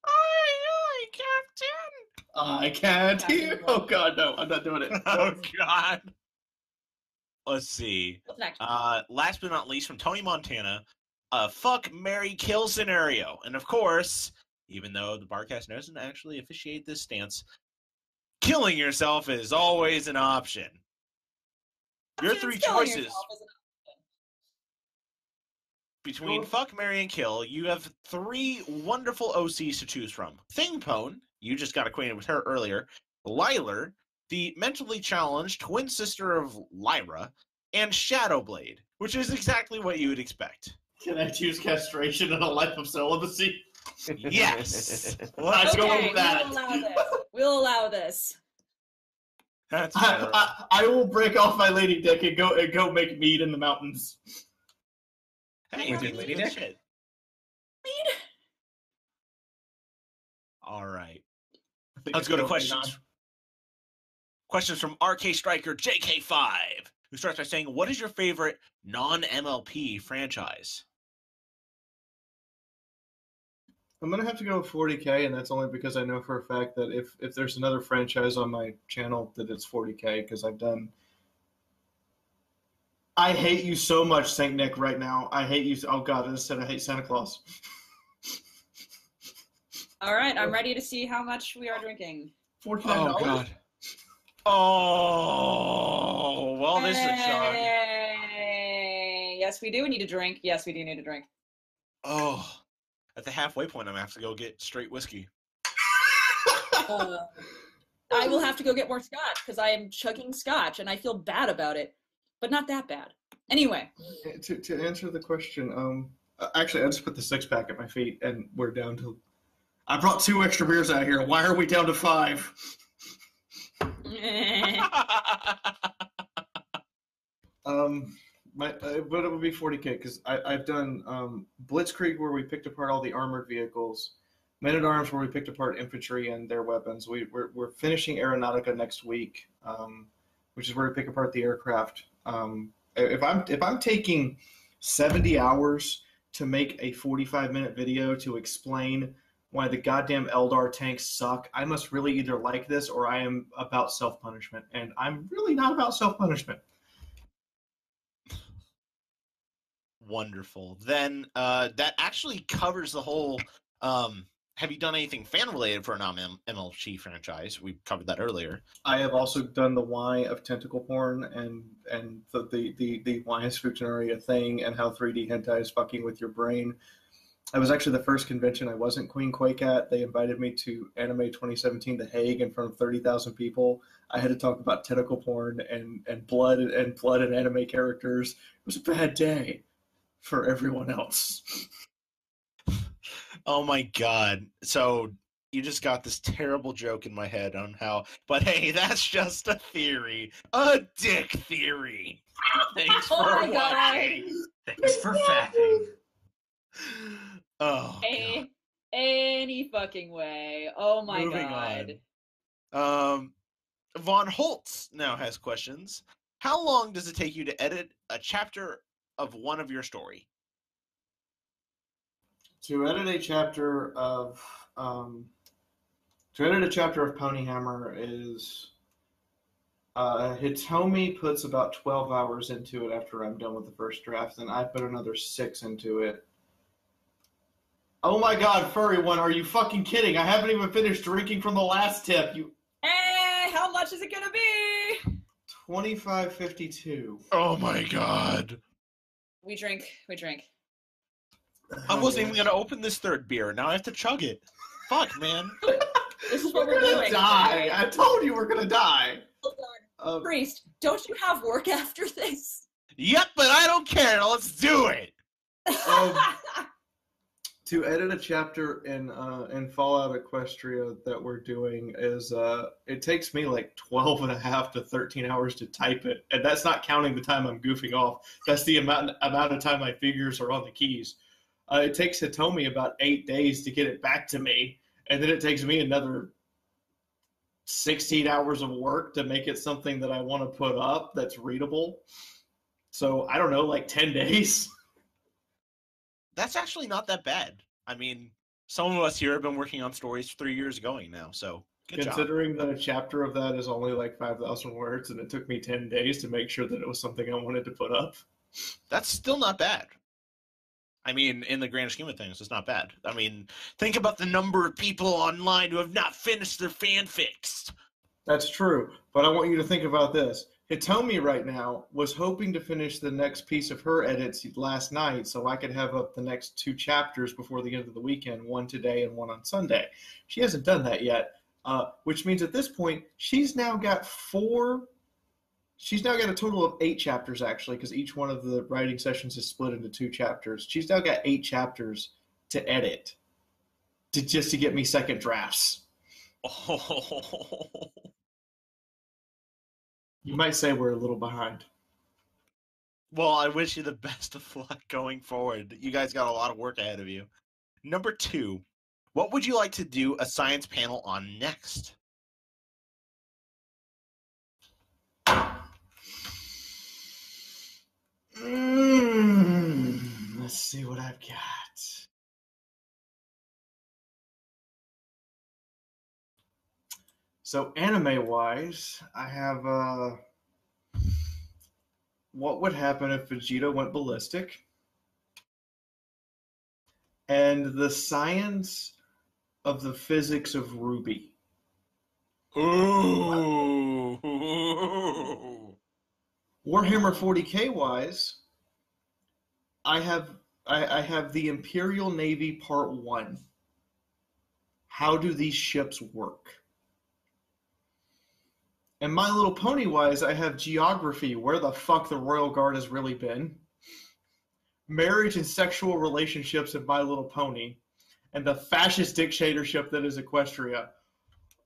Aye, aye, Captain. I can't Captain hear. Blood. Oh God, no! I'm not doing it. Oh God. Let's see. What's next? Uh, last but not least, from Tony Montana, a fuck Mary kill scenario. And of course, even though the Barcast doesn't actually officiate this stance, killing yourself is always an option. Your three choices yourself, isn't it? between Well- fuck, Mary, and kill, you have three wonderful OCs to choose from. Thingpone, you just got acquainted with her earlier. Lyler, the mentally challenged twin sister of Lyra, and Shadowblade, which is exactly what you would expect. Can I choose castration and a life of celibacy? Yes. Let's go okay, with that. We'll allow this. We'll allow this. That's I. I, I will break off my lady dick and go and go make mead in the mountains. Hey, you lady dick? shit. All right. Let's go to questions. on. Questions from RK Striker JK5, who starts by saying, "What is your favorite non-MLP franchise?" I'm gonna have to go with 40k, and that's only because I know for a fact that if if there's another franchise on my channel, that it's 40k because I've done. I hate you so much, Saint Nick. Right now, I hate you. Oh God, I just said I hate Santa Claus. All right, I'm ready to see how much we are drinking. Forty-nine oh, dollars. Oh, God. Oh well, this is a chug. Hey, Yes, we do We need a drink. Yes, we do need a drink. Oh, at the halfway point, I'm gonna have to go get straight whiskey. Uh, I will have to go get more scotch because I am chugging scotch and I feel bad about it, but not that bad. Anyway, To to answer the question, um, uh, actually, I just put the six pack at my feet, and we're down to. I brought two extra beers out here. Why are we down to five? Um, my, uh, but it would be 40k because I've done um, Blitzkrieg where we picked apart all the armored vehicles, Men at Arms where we picked apart infantry and their weapons. We, we're, we're finishing Aeronautica next week, um, which is where we pick apart the aircraft. Um, if I'm if I'm taking 70 hours to make a 45 minute video to explain why the goddamn Eldar tanks suck, I must really either like this or I am about self punishment, and I'm really not about self punishment. Wonderful. Then uh, that actually covers the whole. Um, have you done anything fan related for a non-MLG franchise? We covered that earlier. I have also done the why of tentacle porn and and the the the, the why is Futanari a thing and how 3D hentai is fucking with your brain. I was actually the first convention I wasn't Queen Quake at. They invited me to Anime 2017 The Hague in front of 30,000 people. I had to talk about tentacle porn and and blood and blood and anime characters. It was a bad day for everyone else. Oh my god. So you just got this terrible joke in my head on how but hey, that's just a theory. A dick theory. Thanks Oh for my God. watching. Thanks for fapping. Oh a, any fucking way. Oh my Moving god. God. Um Von Holtz now has questions. How long does it take you to edit a chapter of one of your story? to edit a chapter of um, to edit a chapter of Pony Hammer is uh, Hitomi puts about twelve hours into it after I'm done with the first draft, and I put another six into it. Oh my god, furry one, are you fucking kidding? I haven't even finished drinking from the last tip. You Hey, how much is it gonna be? twenty five fifty two. Oh my god. We drink. We drink. I wasn't even gonna open this third beer. Now I have to chug it. Fuck, man. This is what We're we're gonna doing. die. I told you we're gonna die. Uh, Priest, don't you have work after this? Yep, but I don't care. Let's do it. Um, to edit a chapter in uh, in Fallout Equestria that we're doing is uh, it takes me like 12 and a half to 13 hours to type it and that's not counting the time I'm goofing off. That's the amount amount of time my fingers are on the keys. Uh, it takes Hitomi about eight days to get it back to me and then it takes me another 16 hours of work to make it something that I want to put up that's readable. So I don't know like 10 days That's actually not that bad. I mean, some of us here have been working on stories three years going now, so good job. Considering that a chapter of that is only like 5,000 words and it took me 10 days to make sure that it was something I wanted to put up. That's still not bad. I mean, in the grand scheme of things, it's not bad. I mean, think about the number of people online who have not finished their fanfics. That's true. But I want you to think about this. Hitomi right now was hoping to finish the next piece of her edits last night so I could have up the next two chapters before the end of the weekend, one today and one on Sunday. She hasn't done that yet, uh, which means at this point, she's now got four. She's now got a total of eight chapters, actually, because each one of the writing sessions is split into two chapters. She's now got eight chapters to edit. to just to get me second drafts. Oh. You might say we're a little behind. Well, I wish you the best of luck going forward. You guys got a lot of work ahead of you. Number two, what would you like to do a science panel on next? Mm, let's see what I've got. So anime wise, I have uh what would happen if Vegeta went ballistic? And the science of the physics of Ruby. Ooh. Warhammer 40k wise, I have I, I have the Imperial Navy Part One. How do these ships work? And My Little Pony wise, I have geography. Where the fuck the Royal Guard has really been? Marriage and sexual relationships in My Little Pony, and the fascist dictatorship that is Equestria.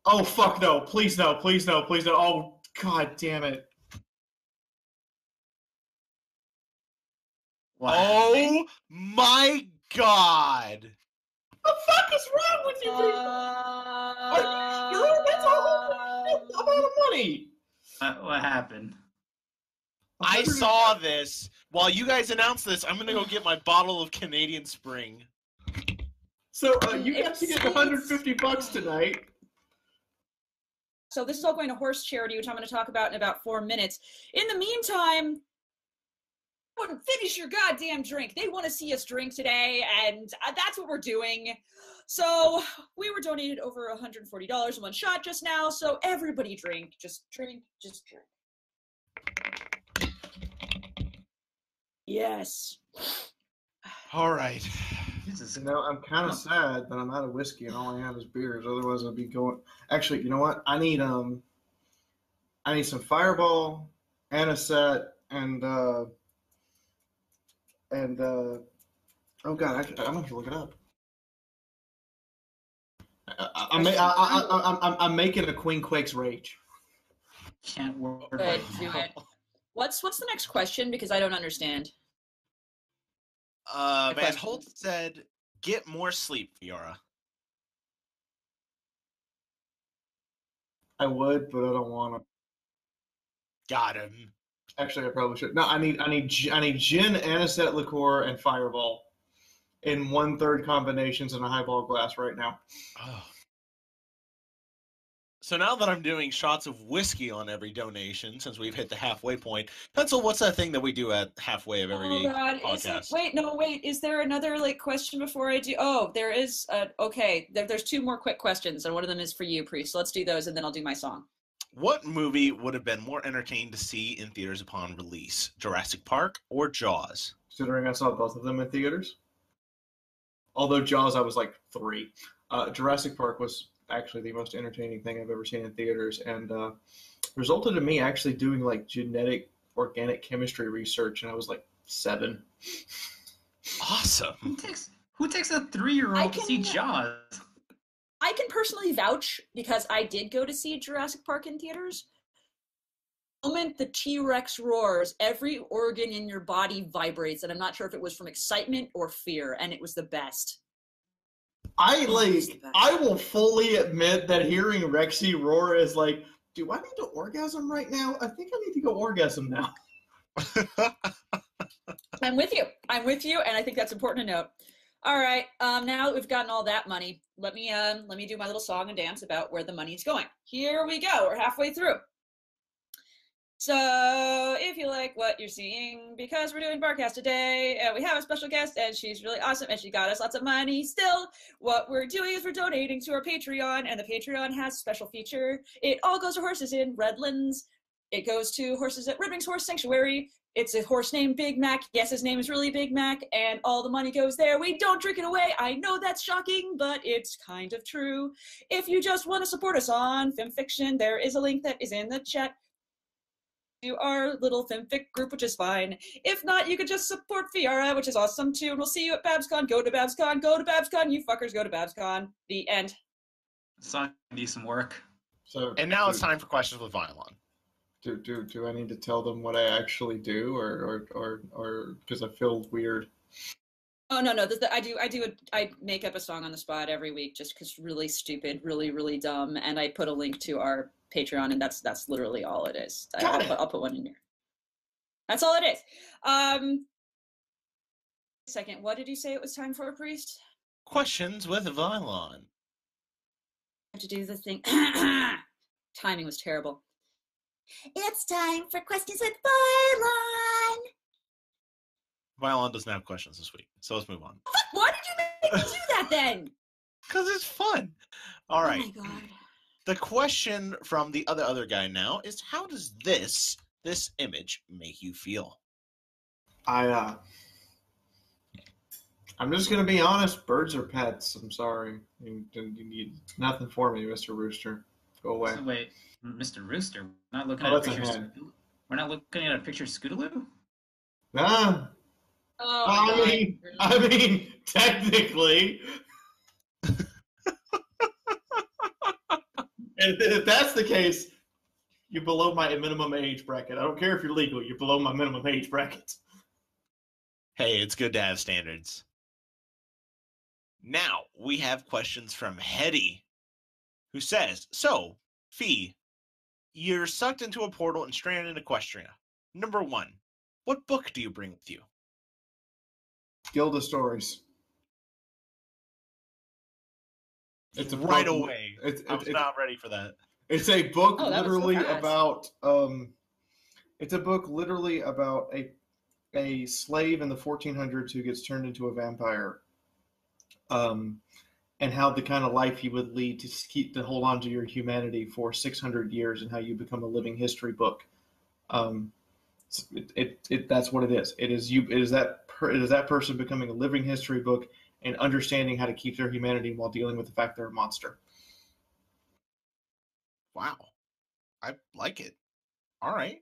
Oh fuck no! Please no! Please no! Please no! Oh god damn it! Wow. Oh my god! the fuck is wrong with you people? Uh, Are amount of money? What, what happened? I saw this. While you guys announced this, I'm gonna go get my bottle of Canadian Spring. So uh, you got to get 150 bucks tonight. So this is all going to horse charity, which I'm going to talk about in about four minutes. In the meantime, finish your goddamn drink. They want to see us drink today, and uh, that's what we're doing. So we were donated over $140 in one shot just now. So everybody drink, just drink, just drink. Yes. All right. Jesus. You know, I'm kind of sad that I'm out of whiskey and all I have is beers. Otherwise, I'd be going. Actually, you know what? I need um, I need some Fireball, Anisette, and uh, and uh, oh god, I, I'm gonna have to look it up. I, I, I'm, I, I, I, I'm, I'm making a Queen Quakes Rage. Can't work Good, right do now. it. What's what's the next question? Because I don't understand. Uh, The Van question. Holt said, "Get more sleep, Fiaura." I would, but I don't want to. Got him. Actually, I probably should. No, I need, I need, I need gin, anisette liqueur, and Fireball in one third combinations in a highball glass right now. Oh. So now that I'm doing shots of whiskey on every donation, since we've hit the halfway point, Pencil, what's that thing that we do at halfway of every oh God! Is it, podcast? wait, no, wait. Is there another like question before I do? Oh, there is. Uh, okay, there, there's two more quick questions, and one of them is for you, Priest. So let's do those, and then I'll do my song. What movie would have been more entertaining to see in theaters upon release? Jurassic Park or Jaws? Considering I saw both of them in theaters. Although Jaws, I was like three. Uh, Jurassic Park was actually the most entertaining thing I've ever seen in theaters, and uh, resulted in me actually doing like genetic organic chemistry research, and I was like seven. Who Awesome. takes who takes a three year old to see Jaws? I can personally vouch because I did go to see Jurassic Park in theaters. The moment the T Rex roars, every organ in your body vibrates, and I'm not sure if it was from excitement or fear, and it was the best. I like. I will fully admit that hearing Rexy roar is like, do I need to orgasm right now? I think I need to go orgasm now. I'm with you. I'm with you, and I think that's important to note. All right, um, now that we've gotten all that money, let me um, let me do my little song and dance about where the money's going. Here we go. We're halfway through. So, if you like what you're seeing, because we're doing Barcast today, and we have a special guest, and she's really awesome, and she got us lots of money. Still, what we're doing is we're donating to our Patreon, and the Patreon has a special feature. It all goes to horses in Redlands. It goes to horses at Ribbings Horse Sanctuary. It's a horse named Big Mac. Yes, his name is really Big Mac, and all the money goes there. We don't drink it away. I know that's shocking, but it's kind of true. If you just want to support us on FimFiction, there is a link that is in the chat. To our little fanfic group, which is fine. If not, you could just support Fiaura, which is awesome too. And we'll see you at BabsCon. Go to BabsCon. Go to BabsCon. You fuckers go to BabsCon. The end. Song do some work. So And now do, it's time for questions with Violon. Do, do do I need to tell them what I actually do, or or or or because I feel weird? Oh no no, the, the, I do I do a, I make up a song on the spot every week just because really stupid, really really dumb, and I put a link to our Patreon, and that's that's literally all it is. I, Got I'll, it. put, I'll put one in here. That's all it is. Um, second, what did you say it was time for a priest? Questions with Violon. I have to do the thing. Timing was terrible. It's time for questions with Bylon. Violon doesn't have questions this week, so let's move on. Fuck, why did you make me do that then? Because it's fun. All right. Oh my god. The question from the other other guy now is how does this this image make you feel? I uh, I'm just gonna be honest. Birds are pets. I'm sorry. You, you need nothing for me, Mister Rooster. Go away. So wait, Mr. Rooster, we're not looking Oh, at that's a pictures. hen. We're not looking at a picture of Scootaloo. Ah, Oh I mean, I mean, technically. And if that's the case, you're below my minimum age bracket. I don't care if you're legal. You're below my minimum age bracket. Hey, it's good to have standards. Now we have questions from Hetty, who says, "So, Fee, you're sucked into a portal and stranded in Equestria. Number one, what book do you bring with you? Gilda Stories. It's a right book- away. It's, I was it's, not ready for that. it's a book Oh, that was so literally about um, it's a book literally about a a slave in the 1400s who gets turned into a vampire. Um, and how the kind of life he would lead to keep to hold on to your humanity for 600 years, and how you become a living history book. Um, it, it, it that's what it is. It is you. It is that per, it is that person becoming a living history book and understanding how to keep their humanity while dealing with the fact they're a monster. Wow, I like it. All right.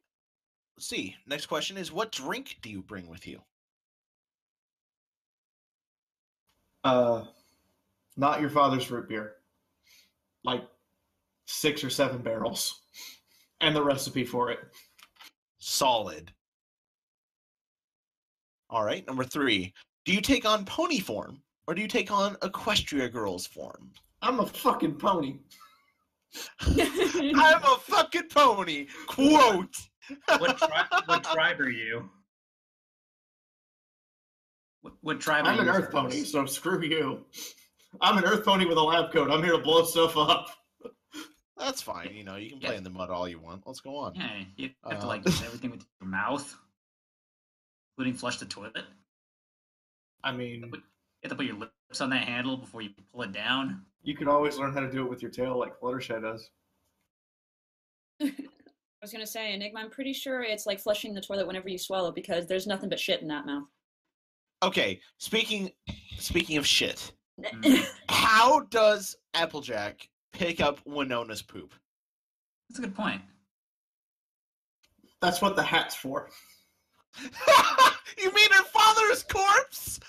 Let's see. Next question is, what drink do you bring with you? Uh, not your father's root beer. Like six or seven barrels, and the recipe for it. Solid. All right. Number three. Do you take on pony form or do you take on Equestria Girls form? I'm a fucking pony. I'm a fucking pony. Quote. What, tri- what tribe are you? What, what tribe I'm you? an earth pony, so screw you. I'm an earth pony with a lab coat. I'm here to blow stuff up. That's fine. You know, you can play Yeah. in the mud all you want. Let's go on. Yeah, you have to like um, do everything with your mouth, including flush the toilet. I mean, You have to put your lips on that handle before you pull it down. you can always learn how to do it with your tail, like Fluttershy does. I was gonna say, Enigma, I'm pretty sure it's like flushing the toilet whenever you swallow because there's nothing but shit in that mouth. Okay. Speaking speaking of shit, Mm. how does Applejack pick up Winona's poop? That's a good point. That's what the hat's for. you mean her father's corpse?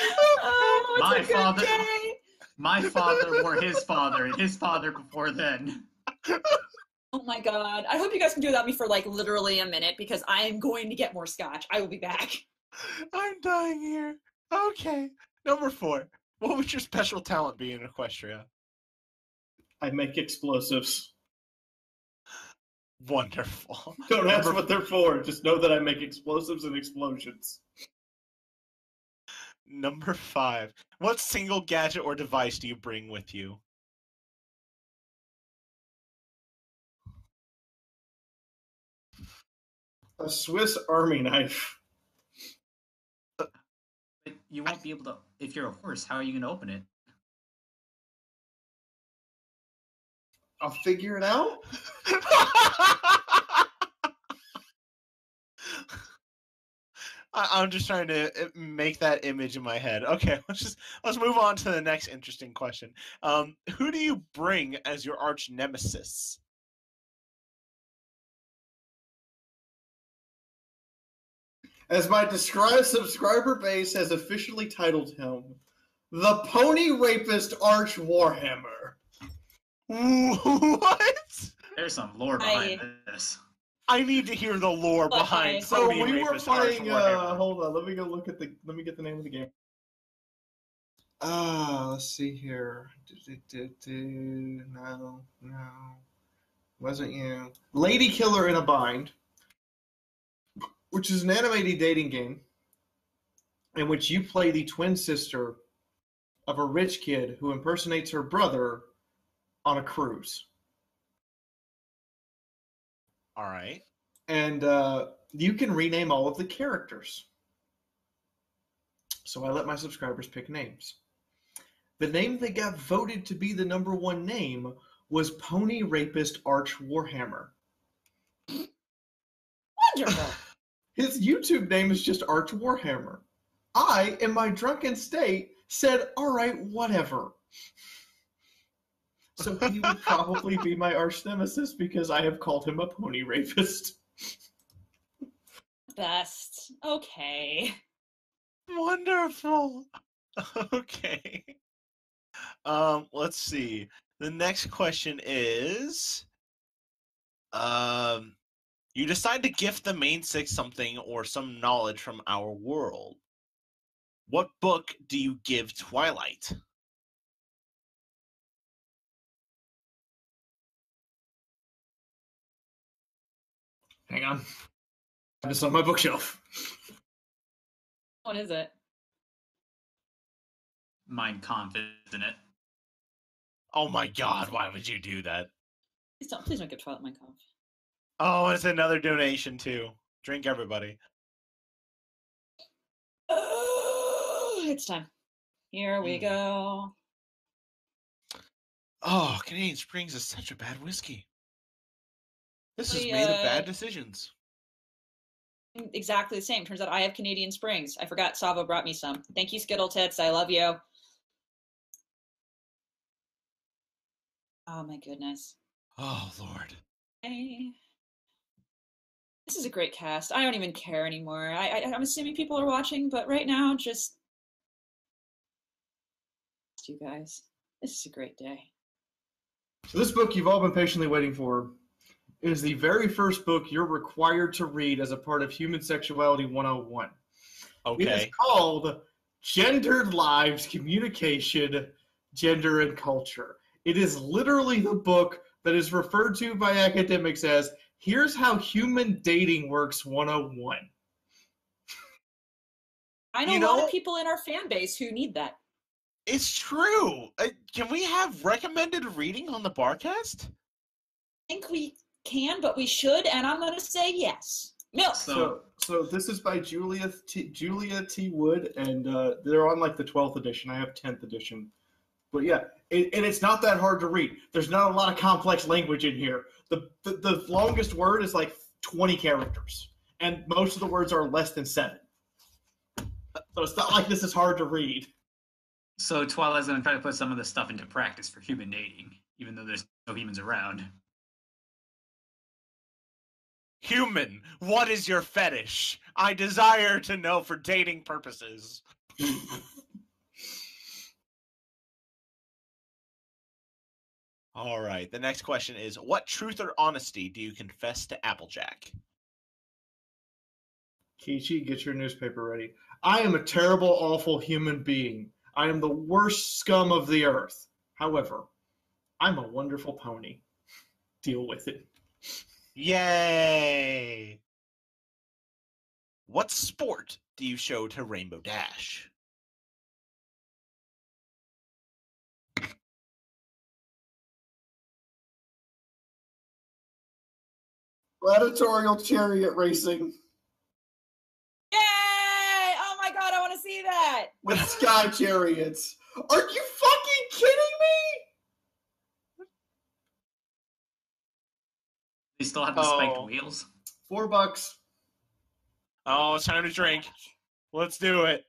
oh, My father- day. My father wore his father, and his father before then. Oh my god. I hope you guys can do without me for like literally a minute because I am going to get more scotch. I will be back. I'm dying here. Okay. Number four. What would your special talent be in Equestria? I make explosives. Wonderful. Don't ask what they're for. Just know that I make explosives and explosions. Number five. What single gadget or device do you bring with you? A Swiss Army knife. But you won't be able to. If you're a horse, how are you going to open it? I'll figure it out. I, I'm just trying to uh, make that image in my head. Okay, let's just let's move on to the next interesting question. Um, who do you bring as your arch nemesis? As my described subscriber base has officially titled him, the Pony Rapist Arch Warhammer. What? There's some lore I- behind this. I need to hear the lore But behind. I- So Pony we were Rapist Arch playing. Uh, hold on, let me go look at the. Let me get the name of the game. Ah, let's see here. Du- du- du- du. No, no, wasn't you. Lady Killer in a Bind, which is an animated dating game in which you play the twin sister of a rich kid who impersonates her brother on a cruise. All right. and uh, you can rename all of the characters. So I let my subscribers pick names. The name that got voted to be the number one name was Pony Rapist Arch Warhammer. Wonderful. His YouTube name is just Arch Warhammer. I, in my drunken state, said, all right, whatever. So he would probably be my arch nemesis because I have called him a pony rapist. Best. Okay. Wonderful. Okay. Um, let's see. The next question is um you decide to gift the main six something or some knowledge from our world. What book do you give Twilight? Hang on. It's on my bookshelf. What is it? Mein Kampf, isn't it? Oh my god, why would you do that? Please don't, please don't give Twilight Mein Kampf. Oh, it's another donation too. Drink everybody. Oh, it's time. Here we Hmm. go. Oh, Canadian Springs is such a bad whiskey. This is We, made of uh, bad decisions. Exactly the same. Turns out I have Canadian Springs. I forgot Savo brought me some. Thank you, Skittle Tits. I love you. Oh my goodness. Oh Lord. Hey. This is a great cast. I don't even care anymore. I, I I'm assuming people are watching, but right now, just you guys. This is a great day. So this book you've all been patiently waiting for is the very first book you're required to read as a part of Human Sexuality 101. Okay. It is called Gendered Lives, Communication, Gender, and Culture. It is literally the book that is referred to by academics as Here's How Human Dating Works 101. I know You a lot of people in our fan base who need that. It's true. Uh, can we have recommended reading on the Barcast? I think we can, but we should, and I'm going to say yes. Milk. So, So, so this is by Julia T, Julia T. Wood, and uh, they're on like the 12th edition. I have 10th edition. But yeah, it, and it's not that hard to read. There's not a lot of complex language in here. The, the the longest word is like 20 characters, and most of the words are less than seven. So it's not like this is hard to read. so Twilight's gonna try to put some of this stuff into practice for human dating, even though there's no humans around. Human, what is your fetish? I desire to know for dating purposes. All right. The next question is What truth or honesty do you confess to Applejack? Kichi, get your newspaper ready. I am a terrible, awful human being. I am the worst scum of the earth. However, I'm a wonderful pony. Deal with it. Yay! What sport do you show to Rainbow Dash? Gladiatorial chariot racing Yay! Oh my god, I want to see that. with sky chariots. Are you fucking kidding me? They still have the spiked Oh. wheels. Four bucks. Oh, it's time to drink. Let's do it.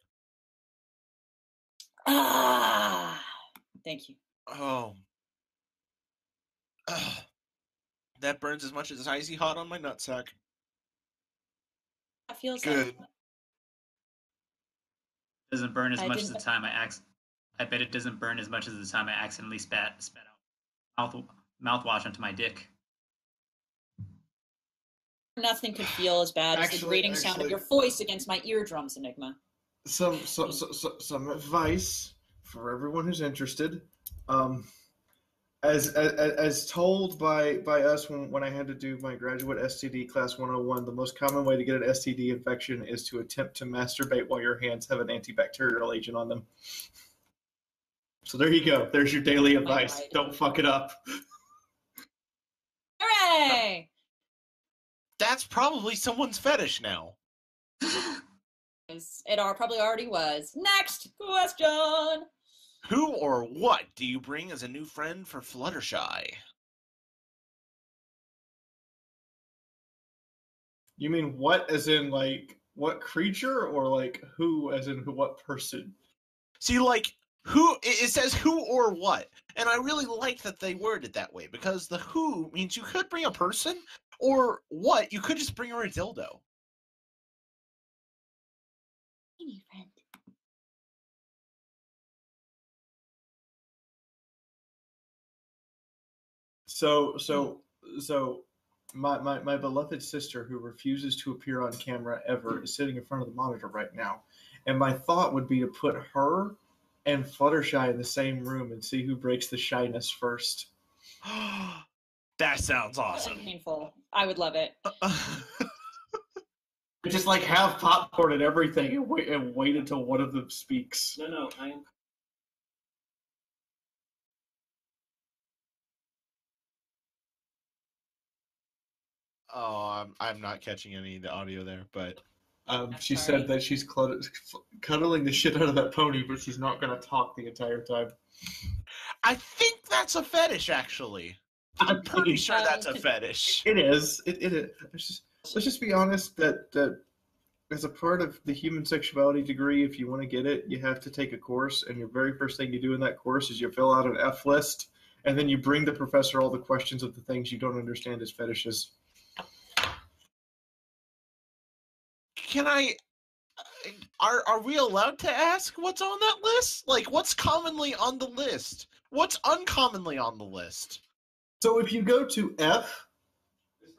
Ah, thank you. Oh. Ugh. That burns as much as it's icy hot on my nutsack. That feels Good. like doesn't burn as I much as the time I ac- I bet it doesn't burn as much as the time I accidentally spat spat out mouth mouthwash onto my dick. Nothing could feel as bad as the grating sound of your voice against my eardrums, Enigma. some some some, some, some advice for everyone who's interested. Um, as, as as told by by us when, when I had to do my graduate STD class 101, the most common way to get an STD infection is to attempt to masturbate while your hands have an antibacterial agent on them. So there you go. There's your daily advice. Don't fuck it up. Hooray! That's probably someone's fetish now. It are probably already was. Next question. Who or what do you bring as a new friend for Fluttershy? You mean what as in like what creature or like who as in who what person? See, like, who, it it says who or what. And I really like that they worded that way because the who means you could bring a person, or what, you could just bring her a dildo. Tiny friend. So mm. so so my, my my beloved sister who refuses to appear on camera ever is sitting in front of the monitor right now. And my thought would be to put her and Fluttershy in the same room and see who breaks the shyness first. that sounds awesome. painful. I would love it. Just like have popcorn and everything and wait and wait until one of them speaks. No, no, I am. oh, I'm, I'm not catching any of the audio there, but Um, she sorry. said that she's clut- cuddling the shit out of that pony, but she's not going to talk the entire time. I think that's a fetish, actually. I'm pretty sure that's a fetish. It is. It, it is. Let's just, let's just be honest that, that as a part of the human sexuality degree, if you want to get it, you have to take a course. And your very first thing you do in that course is you fill out an F list. And then you bring the professor all the questions of the things you don't understand as fetishes. Can I? uh, Are are we allowed to ask what's on that list? Like, what's commonly on the list? What's uncommonly on the list? So if you go to f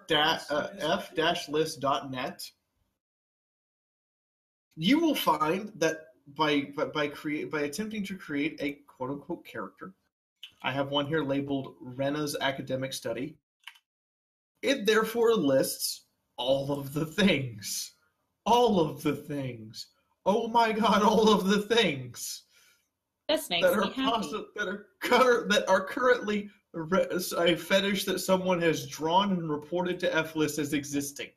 da- uh, f-list.net, you will find that by by by, create, by attempting to create a quote unquote character, I have one here labeled Rena's academic study. It therefore lists all of the things, all of the things. Oh my god, all of the things This makes that are me happy. possi- that are cur- that are currently re- a fetish that someone has drawn and reported to F list as existing.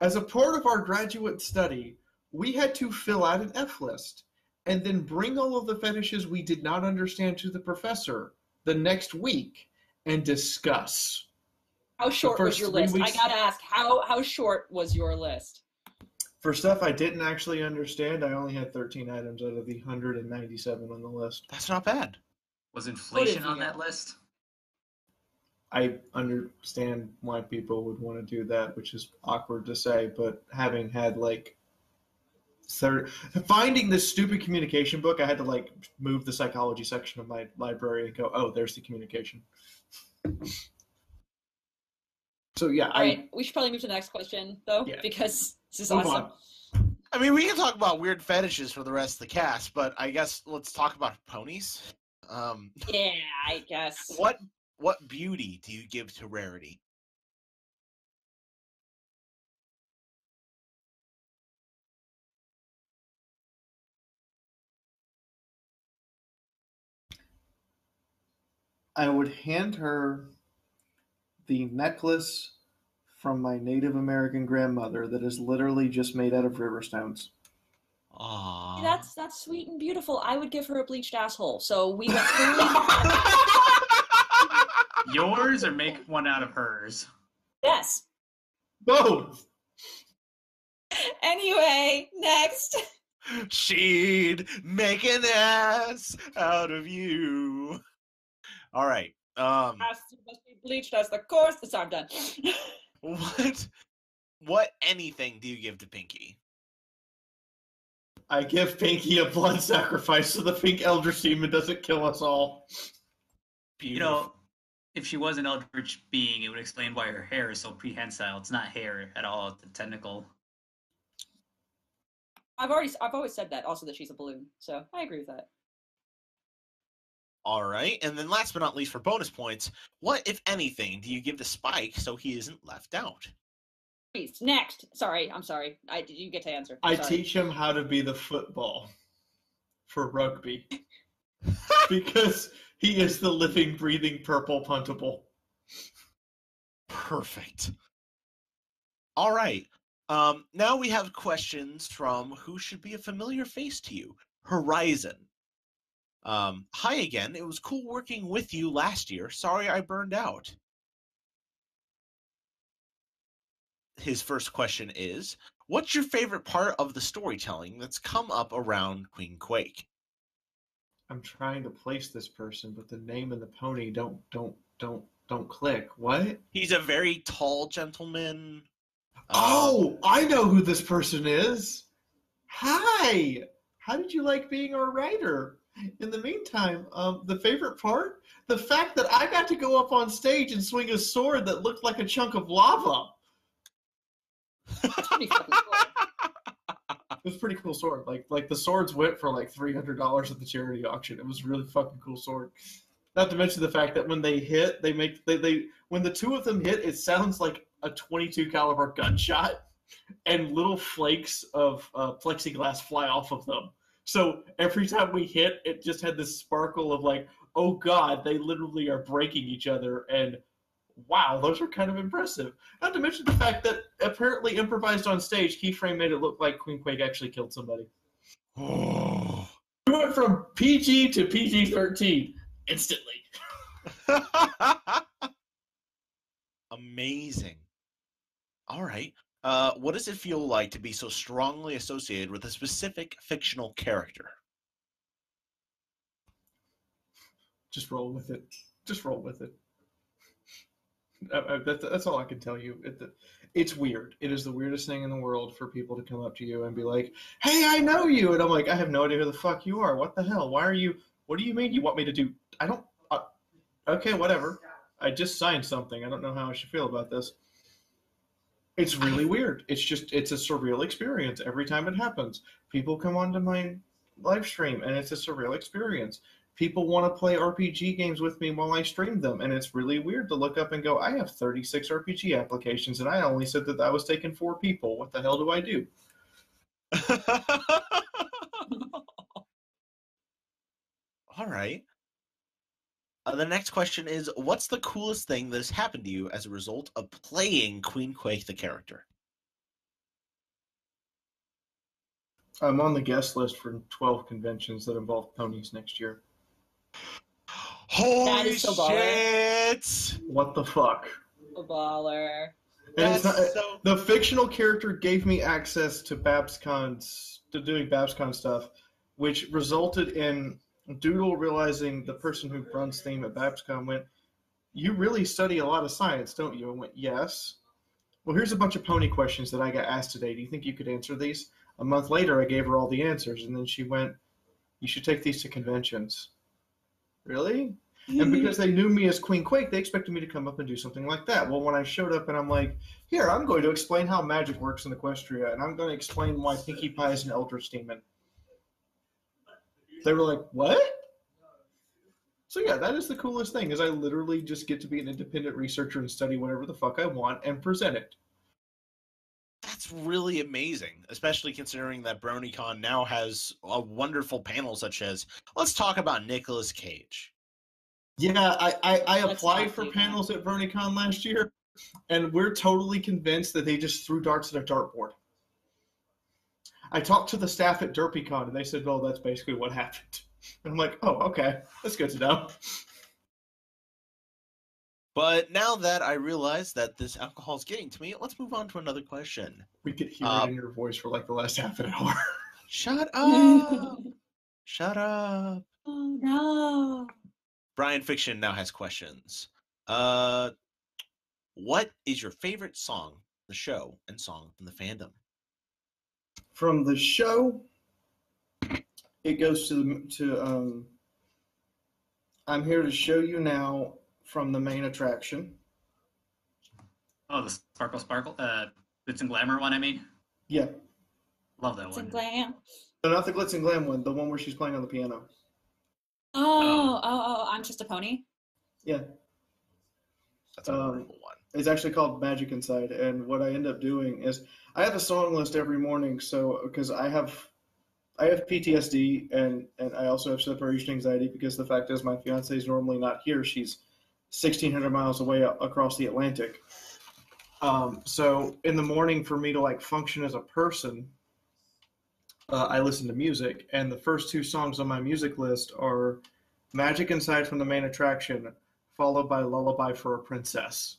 As a part of our graduate study, we had to fill out an F list and then bring all of the fetishes we did not understand to the professor the next week and discuss. How short was your three list? I gotta ask, how how short was your list? For stuff I didn't actually understand, I only had 13 items out of the 197 on the list. That's not bad. Was inflation on that list? I understand why people would want to do that, which is awkward to say, but having had like third finding this stupid communication book, I had to like move the psychology section of my library and go, oh, there's the communication. So yeah, All I right, we should probably move to the next question though, Yeah. because this is move awesome. on. I mean, we can talk about weird fetishes for the rest of the cast, but I guess let's talk about ponies. Um, Yeah, I guess. what what beauty do you give to rarity? I would hand her the necklace from my Native American grandmother that is literally just made out of river stones. Aww. That's that's sweet and beautiful. I would give her a bleached asshole. So we went through. Yours or make one out of hers? yes. Both. Anyway, next. She'd make an ass out of you. All right. Um, Ass must be bleached as the course. So I'm done. what, what anything do you give to Pinkie? I give Pinkie a blood sacrifice so the pink Eldritch demon doesn't kill us all. You know, if she was an eldritch being, it would explain why her hair is so prehensile. It's not hair at all. It's a technical. I've already, I've always said that. Also, that she's a balloon. So I agree with that. All right, and then last but not least, for bonus points, what if anything do you give the Spike so he isn't left out? Please, next. Sorry, I'm sorry. I did you get to answer? I Sorry. teach him how to be the football for rugby because he is the living, breathing purple puntable. Perfect. All right. Um, now we have questions from who should be a familiar face to you. Horizon. Um, hi again. It was cool working with you last year. Sorry I burned out. His first question is What's your favorite part of the storytelling that's come up around Queen Quake? I'm trying to place this person, but the name and the pony don't don't don't don't click. What? He's a very tall gentleman. Um, Oh, I know who this person is. Hi. How did you like being our writer? In the meantime, um, the favorite part, the fact that I got to go up on stage and swing a sword that looked like a chunk of lava. It was a pretty cool sword. Like like the swords went for like three hundred dollars at the charity auction. It was a really fucking cool sword. Not to mention the fact that when they hit, they make they, they when the two of them hit, it sounds like a twenty two caliber gunshot, and little flakes of uh, plexiglass fly off of them. So every time we hit, it just had this sparkle of like, oh god, they literally are breaking each other, and wow, those are kind of impressive. Not to mention the fact that apparently improvised on stage, Keyframe made it look like Queen Quake actually killed somebody. Oh. We went from PG to PG 13 instantly. Amazing. All right. Uh, what does it feel like to be so strongly associated with a specific fictional character? Just roll with it. Just roll with it. Uh, uh, that, that's all I can tell you. It, it's weird. It is the weirdest thing in the world for people to come up to you and be like, "Hey, I know you," and I'm like, "I have no idea who the fuck you are. What the hell? Why are you? What do you mean you want me to do? I don't. Uh, okay, whatever. I just signed something. I don't know how I should feel about this. It's really weird. It's just it's a surreal experience every time it happens. People come onto my live stream and it's a surreal experience. People want to play RPG games with me while I stream them, and it's really weird to look up and go, I have 36 RPG applications, and I only said that I was taking four people. What the hell do I do? All right. Uh, the next question is What's the coolest thing that has happened to you as a result of playing Queen Quake the character? I'm on the guest list for 12 conventions that involve ponies next year. Holy is so shit! What the fuck? A baller. That's not, so the fictional character gave me access to BabsCon's to doing BabsCon stuff, which resulted in Doodle realizing the person who runs theme at BabsCon went, "You really study a lot of science, don't you?" I went, "Yes." Well, here's a bunch of pony questions that I got asked today. Do you think you could answer these? A month later, I gave her all the answers, and then she went, "You should take these to conventions." Really? And mm-hmm. because they knew me as Queen Quake, they expected me to come up and do something like that. Well, when I showed up and I'm like, here, I'm going to explain how magic works in Equestria, and I'm going to explain why Pinkie Pie is an Eldritch Demon. They were like, what? So yeah, that is the coolest thing, is I literally just get to be an independent researcher and study whatever the fuck I want and present it. That's really amazing, especially considering that BronyCon now has a wonderful panel such as Let's talk about Nicolas Cage. Yeah, I, I, I applied for panels at BronyCon last year, and we're totally convinced that they just threw darts at a dartboard. I talked to the staff at DerpyCon, and they said, "Well, that's basically what happened." And I'm like, "Oh, okay, that's good to know." But now that I realize that this alcohol is getting to me, let's move on to another question. We could hear Uh, it in your voice for like the last half an hour. Shut up! Shut up! oh no. Brian Fiction now has questions. Uh, what is your favorite song, the show, and song from the fandom? From the show, it goes to the to um. I'm here to show you now from the Mane Attraction. Oh, the Sparkle Sparkle, uh, Glitz and Glamour one. I mean, Yeah, love that It's in one. glam. no, not the glitz and glam one, the one where she's playing on the piano. Oh, oh, oh, I'm just a pony. Yeah, That's a Um, one. it's actually called Magic Inside. And what I end up doing is I have a song list every morning. So because I have I have PTSD and and I also have separation anxiety because the fact is my fiance is normally not here. She's 1,600 miles away across the Atlantic. Um, so in the morning, for me to like function as a person, uh, I listen to music, and the first two songs on my music list are "Magic Inside" from the Mane Attraction, followed by "Lullaby for a Princess,"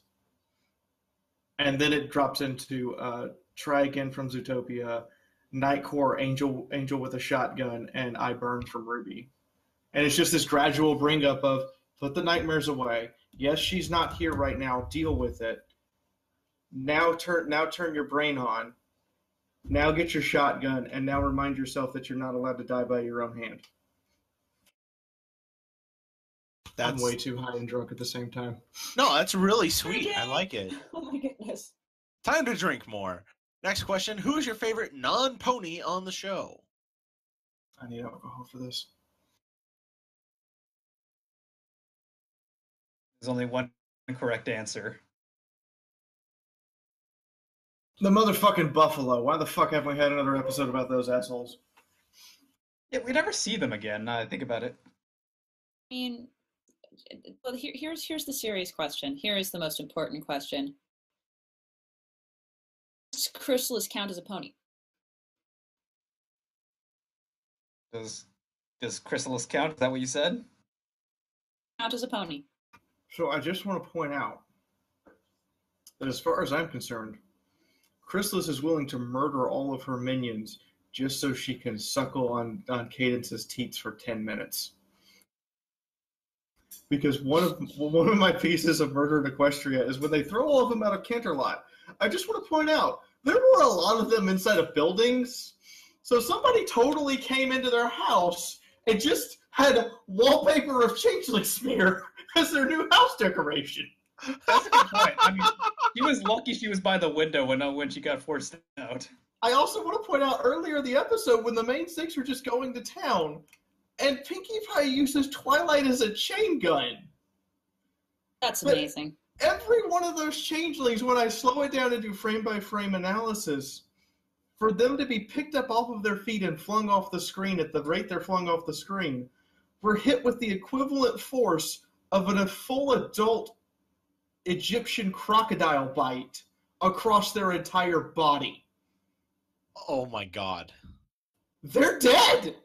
and then it drops into uh, "Try Again" from Zootopia, "Nightcore," "Angel," "Angel with a Shotgun," and "I Burn" from RWBY. And it's just this gradual bring up of put the nightmares away. Yes, she's not here right now. Deal with it. Now turn now turn your brain on. Now get your shotgun and now remind yourself that you're not allowed to die by your own hand. That's I'm way too high and drunk at the same time. no, that's really sweet. I like it. Oh my goodness. Time to drink more. Next question: Who is your favorite non-pony on the show? I need alcohol for this. There's only one correct answer. The motherfucking buffalo. Why the fuck haven't we had another episode about those assholes? Yeah, we never see them again. Now I think about it. I mean, well, here, here's here's the serious question. Here is the most important question. Does Chrysalis count as a pony? Does does Chrysalis count? Is that what you said? Count as a pony? So I just want to point out that as far as I'm concerned, Chrysalis is willing to murder all of her minions just so she can suckle on, on Cadance's teats for 10 minutes. Because one of one of my pieces of murder in Equestria is when they throw all of them out of Canterlot. I just want to point out there were a lot of them inside of buildings. So somebody totally came into their house and just had wallpaper of changeling smear as their new house decoration. That's a good point. I mean, she was lucky she was by the window when uh, when she got forced out. I also want to point out earlier in the episode when the main six were just going to town, and Pinkie Pie uses Twilight as a chain gun. That's But- amazing. Every one of those changelings, when I slow it down and do frame by frame analysis, for them to be picked up off of their feet and flung off the screen at the rate they're flung off the screen, were hit with the equivalent force of an, a full adult Egyptian crocodile bite across their entire body. Oh my god. They're dead.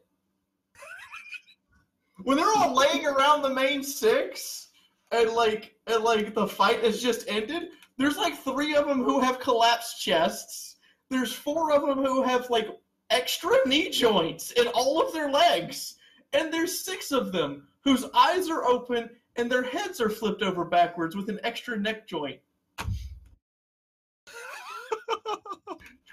when they're all laying around the main six, and like and like the fight has just ended. There's like three of them who have collapsed chests. There's four of them who have like extra knee joints in all of their legs, and there's six of them whose eyes are open and their heads are flipped over backwards with an extra neck joint.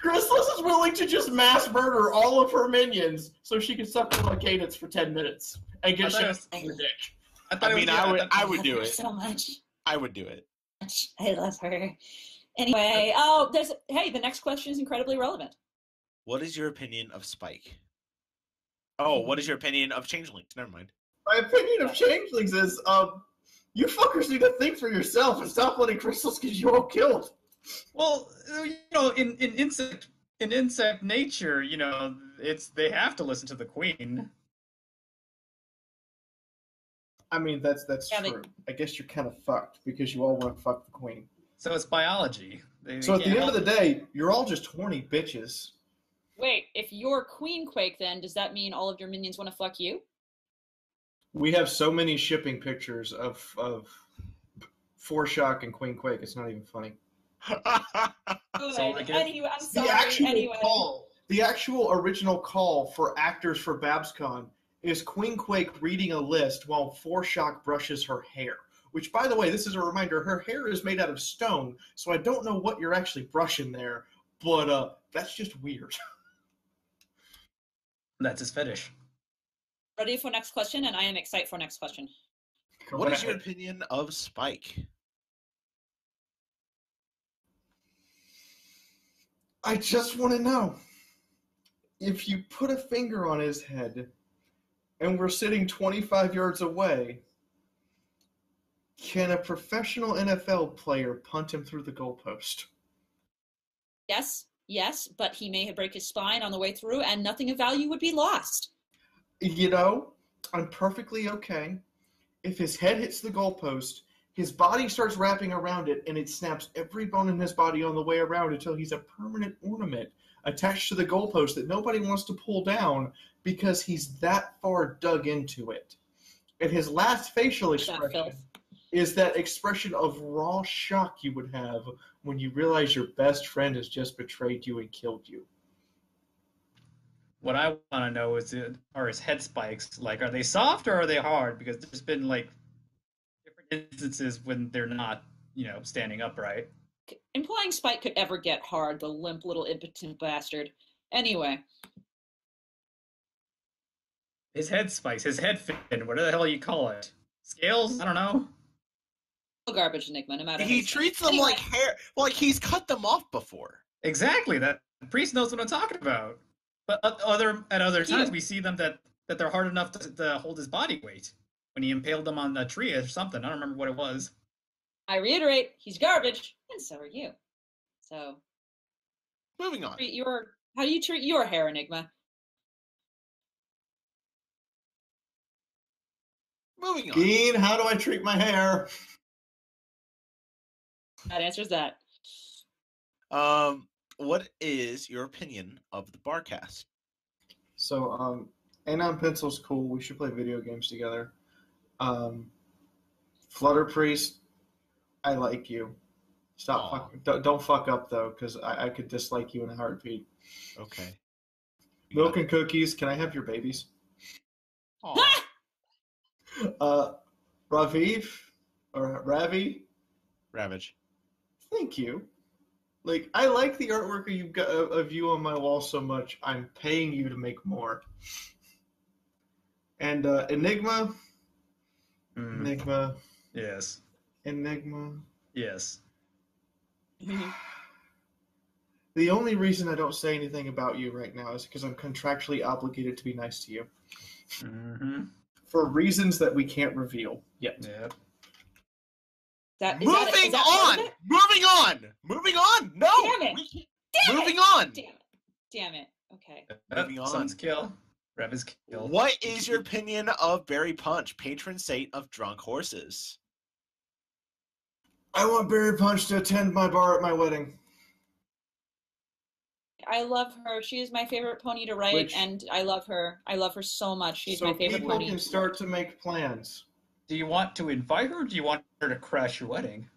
Chrysalis is willing to just mass murder all of her minions so she can suck them on Cadance for 10 minutes and I get thought it shit was- on her dick. I, thought I it was- mean, yeah, I would, thought- I would love do it. so much. I would do it. I love her. Anyway, oh, there's hey, the next question is incredibly relevant. What is your opinion of Spike? Oh, what is your opinion of Changelings? Never mind. My opinion of changelings is, um, you fuckers need to think for yourself and stop letting Chrysalis get you all killed. Well, uh, you know, in, in insect in insect nature, you know, it's they have to listen to the queen. I mean, that's that's Yeah, they- true. I guess you're kind of fucked because you all want to fuck the queen. So it's biology. They, So at the end of the day, you're all just horny bitches. Wait, if you're Queen Quake, then does that mean all of your minions want to fuck you? We have so many shipping pictures of of Foreshock and Queen Quake. It's not even funny. Good. all I get. Anyway, I'm sorry. the actual anyway. call, the actual original call for actors for BabsCon is Queen Quake reading a list while Foreshock brushes her hair. Which, by the way, this is a reminder: her hair is made out of stone, so I don't know what you're actually brushing there, but uh, that's just weird. That's his fetish. Ready for next question, and I am excited for next question. what is your opinion of Spike? I just want to know if you put a finger on his head and we're sitting 25 yards away, can a professional NFL player punt him through the goalpost? Yes, yes, but he may have break his spine on the way through, and nothing of value would be lost. You know, I'm perfectly okay if his head hits the goalpost, his body starts wrapping around it, and it snaps every bone in his body on the way around until he's a permanent ornament attached to the goalpost that nobody wants to pull down because he's that far dug into it. And his last facial expression is that expression of raw shock you would have when you realize your best friend has just betrayed you and killed you. What I want to know is, it, are his head spikes like, are they soft or are they hard? Because there's been like different instances when they're not, you know, standing upright. Implying Spike could ever get hard, the limp little impotent bastard. Anyway, His head spikes, his head fin, whatever the hell you call it. Scales? I don't know. no garbage enigma, no matter. He you say it. treats them Anyway, like hair, like he's cut them off before. Exactly. That the priest knows what I'm talking about. But other at other times Yeah. we see them that that they're hard enough to, to hold his body weight. When he impaled them on a tree or something, I don't remember what it was. I reiterate, he's garbage, and so are you. So, Moving on. treat your how do you treat your hair enigma? Moving on. Dean, how do I treat my hair? That answers that. Um, what is your opinion of the Barcast? So, um, Anon Pencil's cool. We should play video games together. Um, Flutter Priest, I like you. Stop. Fuck, don't, don't fuck up though, because I, I could dislike you in a heartbeat. Okay. Milk and cookies. Can I have your babies? Aw. Uh, Raviv or Ravi. Ravage. Thank you. Like I like the artwork you've got of of you on my wall so much. I'm paying you to make more. And uh, Enigma, Mm, Enigma, yes. Enigma. Yes. The only reason I don't say anything about you right now is because I'm contractually obligated to be nice to you Mm-hmm. for reasons that we can't reveal yet. Yep. That, is that- Moving is that on. Moving on. Moving on. No. Damn it. we- Damn Moving it. on. Damn it. Damn it. Okay. Moving on. Sun's kill. Rev is kill. What is your opinion of Berry Punch, patron saint of drunk horses? I want Berry Punch to attend my bar at my wedding. I love her. She is my favorite pony to write, Which- and I love her. I love her so much. She's so my favorite people pony. can start to make plans. Do you want to invite her or do you want her to crash your wedding?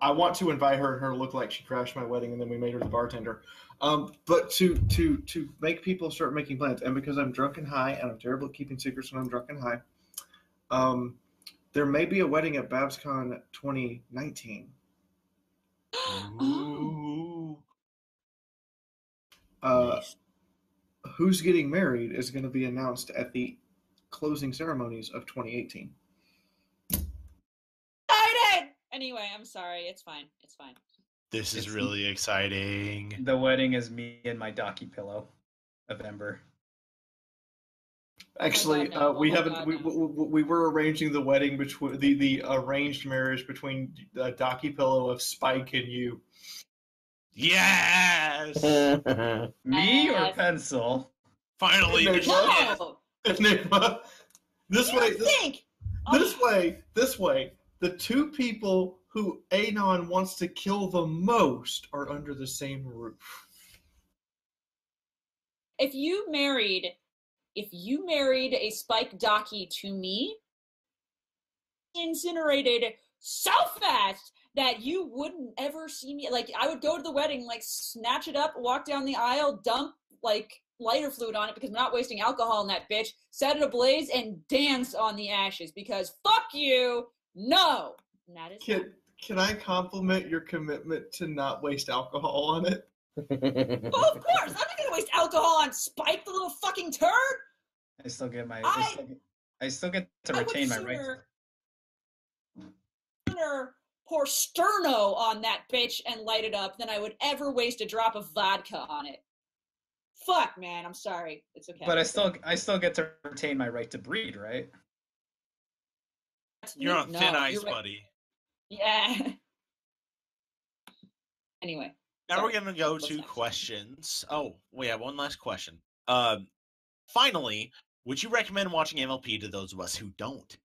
I want to invite her and her to look like she crashed my wedding and then we made her the bartender. Um, but to to to make people start making plans, and because I'm drunk and high, and I'm terrible at keeping secrets when I'm drunk and high, um, there may be a wedding at BabsCon 2019. Oh. Ooh. Uh, who's getting married is going to be announced at the closing ceremonies of 2018. Excited! Anyway, I'm sorry. It's fine. It's fine. This is It's- really exciting. The wedding is me and my docky pillow of Ember. Actually, God, no. uh, we Oh, haven't. God, we, no. we, we were arranging the wedding between the the arranged marriage between uh, Docky Pillow of Spike and you. Yes. Me or pencil? Finally. No, the no. shit. No! Enigma. This You way. This, think! this Oh, way. This way. The two people who Anon wants to kill the most are under the same roof. if you married, if you married a Spike Docky to me, incinerated so fast that you wouldn't ever see me. Like I would go to the wedding, like snatch it up, walk down the aisle, dump like lighter fluid on it because we're not wasting alcohol in that bitch, set it ablaze, and dance on the ashes because fuck you. No. And that is Can can I compliment your commitment to not waste alcohol on it? well, of course. I'm not gonna waste alcohol on Spike, the little fucking turd. I still get my. I, I- still get, I still get to I retain my rights. sooner, sooner pour sterno on that bitch and light it up than I would ever waste a drop of vodka on it. Fuck, man. I'm sorry. It's okay. But I still, I still get to retain my right to breed, right? You're on No, thin ice, right. buddy. Yeah. anyway. Now Sorry. we're gonna go What's to next? questions. Oh, we have one last question. Um, finally, would you recommend watching MLP to those of us who don't?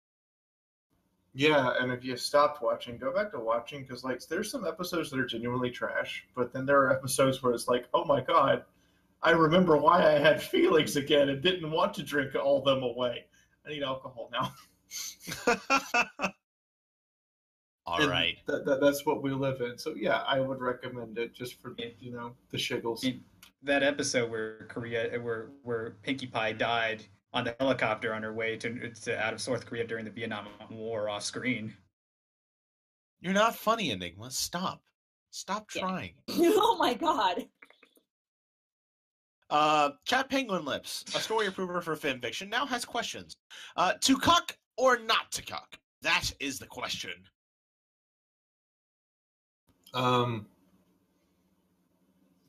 Yeah, and if you stopped watching, go back to watching because like there's some episodes that are genuinely trash, but then there are episodes where it's like, oh my god, I remember why I had feelings again and didn't want to drink all them away. I need alcohol now. All And right. That, that, that's what we live in. So yeah, I would recommend it just for you know the shiggles. Yeah. That episode where Korea, where where Pinkie Pie died on the helicopter on her way to, to out of South Korea during the Vietnam War off screen. You're not funny, Enigma. Stop. Stop Yeah. trying. oh my god. Uh, Cat Penguin Lips, a story approver for fan fiction, now has questions. Uh, to cuck or not to cuck? That is the question. Um,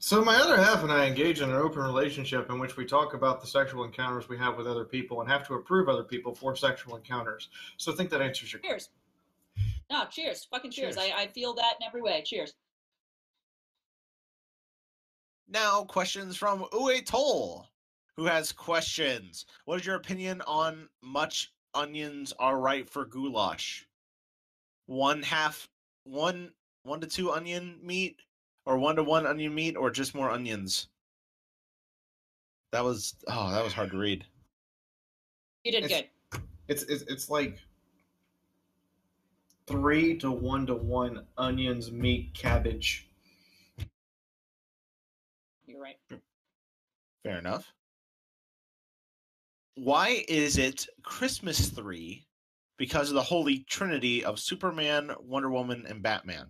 so my other half and I engage in an open relationship in which we talk about the sexual encounters we have with other people and have to approve other people for sexual encounters. So I think that answers your Cheers. No, cheers. Fucking cheers. Cheers. I, I feel that in every way. Cheers. Now, questions from Uwe Toll, who has questions. What is your opinion on much onions are right for goulash? One half, one, one to two onion meat, or one to one onion meat, or just more onions? That was oh, that was hard to read. You did It's- good. It's it's it's like three to one to one onions, meat, cabbage. You're right. Fair enough. Why is it Christmas three? Because of the holy trinity of Superman, Wonder Woman, and Batman.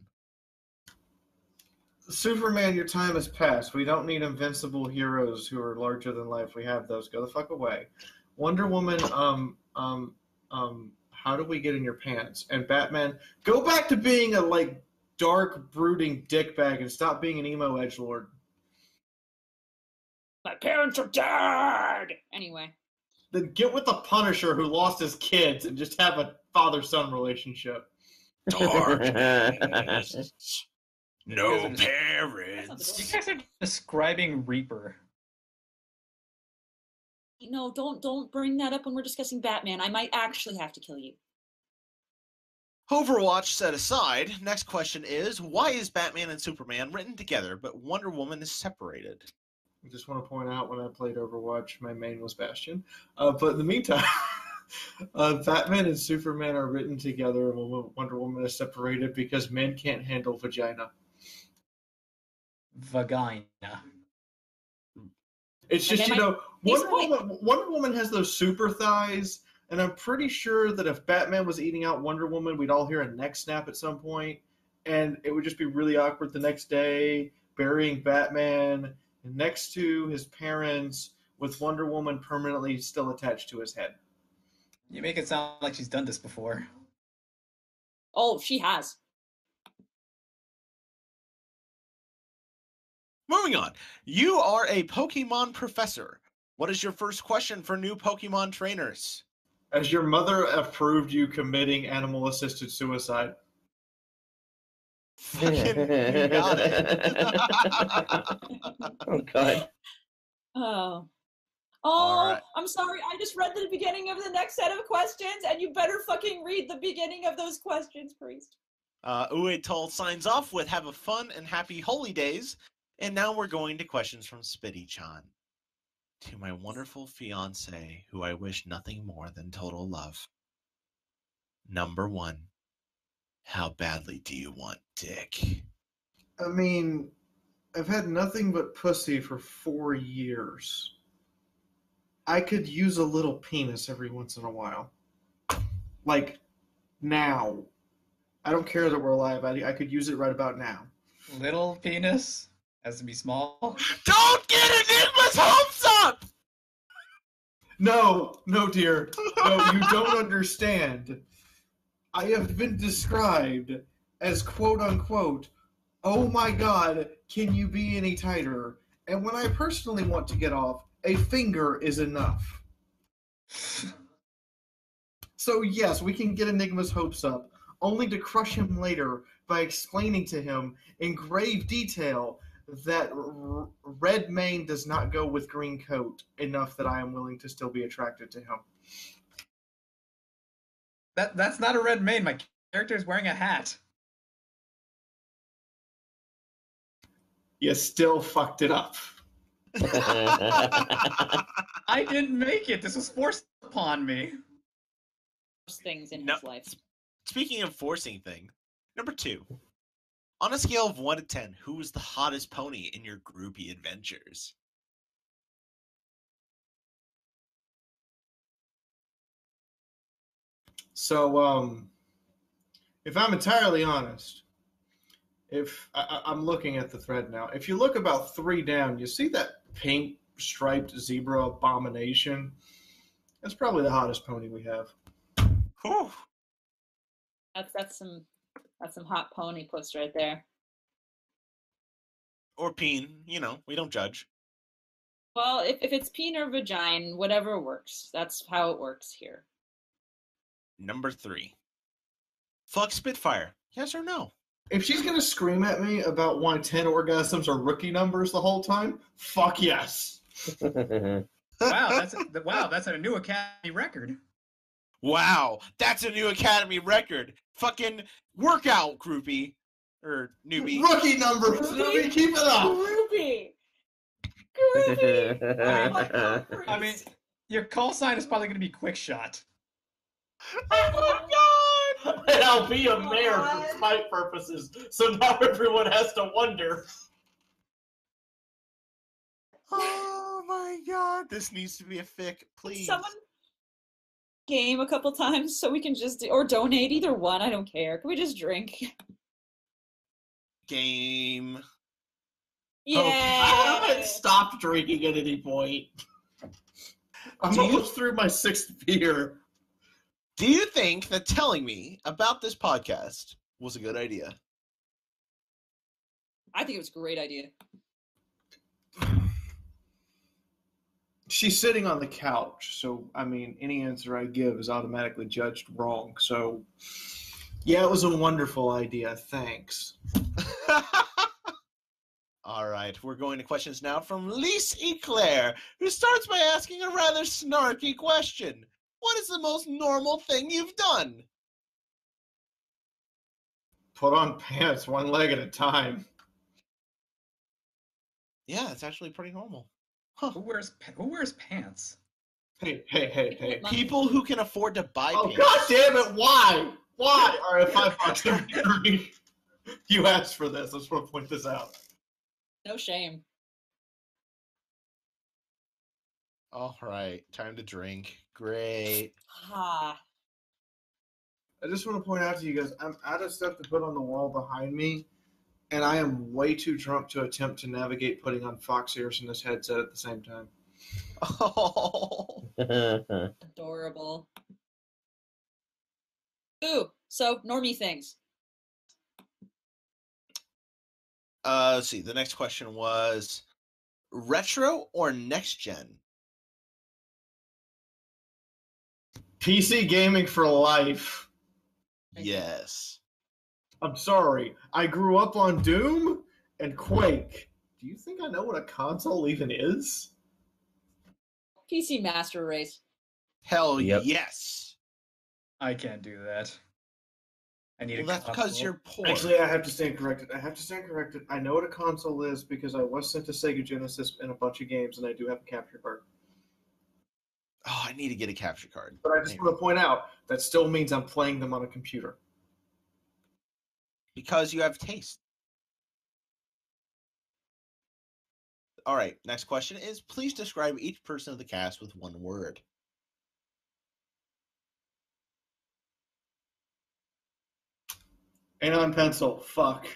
Superman, your time has passed. We don't need invincible heroes who are larger than life. We have those. Go the fuck away. Wonder Woman, um, um, um, how do we get in your pants? And Batman, go back to being a like dark, brooding dickbag and stop being an emo edge lord. My parents are dead. Anyway. Then get with the Punisher who lost his kids and just have a father-son relationship. Darkness. no parents. You guys are describing Reaper. No, don't don't bring that up when we're discussing Batman. I might actually have to kill you. Overwatch set aside, next question is why is Batman and Superman written together but Wonder Woman is separated? I just want to point out when I played Overwatch, my main was Bastion. Uh, but in the meantime, uh, Batman and Superman are written together, and Wonder Woman is separated because men can't handle vagina. Vagina. It's just you might- know, Wonder right. Woman, Wonder Woman has those super thighs, and I'm pretty sure that if Batman was eating out Wonder Woman, we'd all hear a neck snap at some point, and it would just be really awkward the next day, burying Batman next to his parents with Wonder Woman permanently still attached to his head. You make it sound like she's done this before. Oh, she has. Moving on. You are a Pokemon professor. What is your first question for new Pokemon trainers? Has your mother approved you committing animal assisted suicide. Fucking, you got it. oh god. Oh. Oh, All right. I'm sorry. I just read the beginning of the next set of questions, and you better fucking read the beginning of those questions, priest. Uh, Uwe Toll signs off with have a fun and happy holy days. And now we're going to questions from Spitty Chan. To my wonderful fiance, who I wish nothing more than total love. Number one. How badly do you want dick? I mean, I've had nothing but pussy for four years. I could use a little penis every once in a while. Like, now. I don't care that we're alive. I, I could use it right about now. Little penis has to be small. Don't get Enigma's hopes up! No, no, dear. No, you don't understand. I have been described as quote unquote, oh my god, can you be any tighter? And when I personally want to get off, a finger is enough. So, yes, we can get Enigma's hopes up, only to crush him later by explaining to him in grave detail that r- red mane does not go with green coat enough that I am willing to still be attracted to him. That that's not a red mane. My character is wearing a hat. You still fucked it up. I didn't make it. This was forced upon me. Things in No. his life. Speaking of forcing things, number two. On a scale of 1 to 10, who was the hottest pony in your groupie adventures? So, um, if I'm entirely honest, if I, I- I'm looking at the thread now, if you look about three down, you see that pink striped zebra abomination. That's probably the hottest pony we have. Whew. That's that's some that's some hot pony puss right there. Or peen, you know, we don't judge. Well, if, if it's peen or vagina, whatever works. That's how it works here. Number three. Fuck Spitfire. Yes or no? If she's gonna scream at me about why ten orgasms are rookie numbers the whole time, fuck yes. Wow, that's a, wow, that's a new academy record. Wow, that's a new Academy record. Fucking workout groupie. Or newbie. Rookie numbers. Nobody keep it up. Groovy! Groovy! Oh my God, I mean, your call sign is probably going to be Quick Shot. Oh my god! And I'll be a oh mayor for spite purposes, so now everyone has to wonder. Oh my god! This needs to be a fic, please. someone game a couple times so we can just do, or donate either one. I don't care. Can we just drink? Game. Oh, yeah. I haven't stopped drinking at any point. I'm Do you- almost through my sixth beer. Do you think that telling me about this podcast was a good idea? I think it was a great idea. She's sitting on the couch, so I mean, any answer I give is automatically judged wrong. So, yeah, it was a wonderful idea. Thanks. All right, we're going to questions now from Lise Eclair, who starts by asking a rather snarky question. What is the most normal thing you've done? Put on pants one leg at a time. Yeah, it's actually pretty normal. Huh. Who wears who wears pants? Hey, hey, hey, hey. People who can afford to buy Oh, pants. god damn it, why? Why? All right, five bucks every. You asked for this. I just want to point this out. No shame. All right, time to drink. Great. Ha. I just want to point out to you guys, I'm out of stuff to put on the wall behind me, and I am way too drunk to attempt to navigate putting on Fox ears and this headset at the same time. Oh. Adorable. Ooh, so normie things. Uh, let's see. The next question was retro or next gen? PC gaming for life. Yes. I'm sorry. I grew up on Doom and Quake. Do you think I know what a console even is? PC Master Race. Hell Yep. yes. I can't do that. I need Well, a that's because you're poor. Actually, I have to stand corrected. I have to stand corrected. I know what a console is because I was sent to Sega Genesis in a bunch of games, and I do have a capture card. Oh, I need to get a capture card. But I just want to point out that still means I'm playing them on a computer. Because you have taste. All right, next question is please describe each person of the cast with one word. Anon Pencil. Fuck.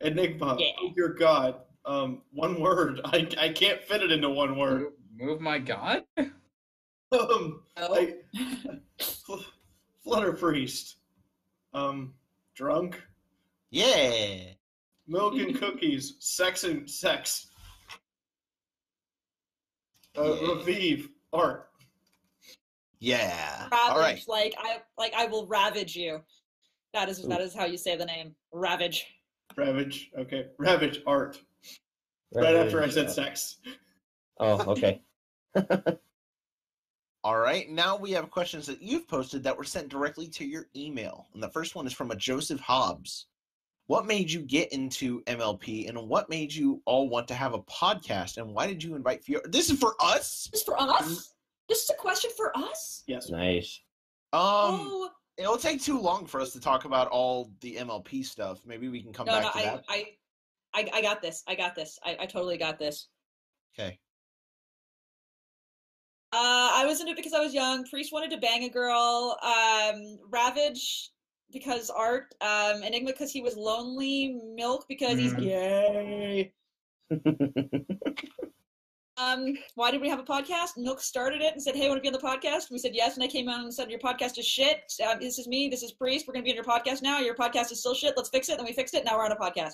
Enigma. Yeah. Oh dear God. Um, one word. I I can't fit it into one word. Move, move my god. Um, Oh. I, fl- flutter priest. Um, drunk. Yeah. Milk and cookies. Sex and sex. Uh, Yeah. Revive. Art. Yeah. Ravage, All right. like I like I will ravage you. That is that is how you say the name. Ravage. Ravage. Okay. Ravage. Art. Right after I said sex. Oh, okay. All right. Now we have questions that you've posted that were sent directly to your email. And the first one is from a Joseph Hobbs. What made you get into MLP and what made you all want to have a podcast and why did you invite Fiaura? This is for us? This is for us? This is a question for us? Yes. Nice. Um oh it'll take too long for us to talk about all the MLP stuff. Maybe we can come no, back no, to I, that. I I I got this. I got this. I, I totally got this. Okay. Uh, I was into it because I was young. Priest wanted to bang a girl. Um, Ravage because art. Um, Enigma because he was lonely. Milk because he's Mm. gay. Um, why did we have a podcast? Milk started it and said, "Hey, want to be on the podcast?" We said yes, and I came out and said, "Your podcast is shit. Um, this is me. This is Priest. We're gonna be on your podcast now. Your podcast is still shit. Let's fix it." Then we fixed it. Now we're on a podcast.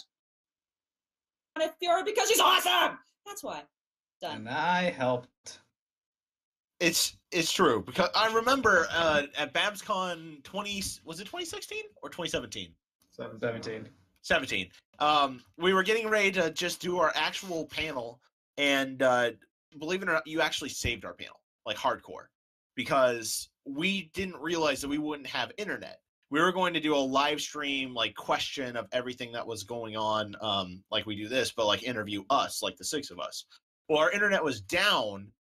And Fiaura because he's awesome. That's why. Done. And I helped. It's it's true because I remember uh, at BabsCon 20 was it 2016 or 2017? 17. 17. Um, we were getting ready to just do our actual panel, and uh, believe it or not, you actually saved our panel, like hardcore, because we didn't realize that we wouldn't have internet. We were going to do a live stream, like question of everything that was going on, um, like we do this, but like interview us, like the six of us. Well, our internet was down,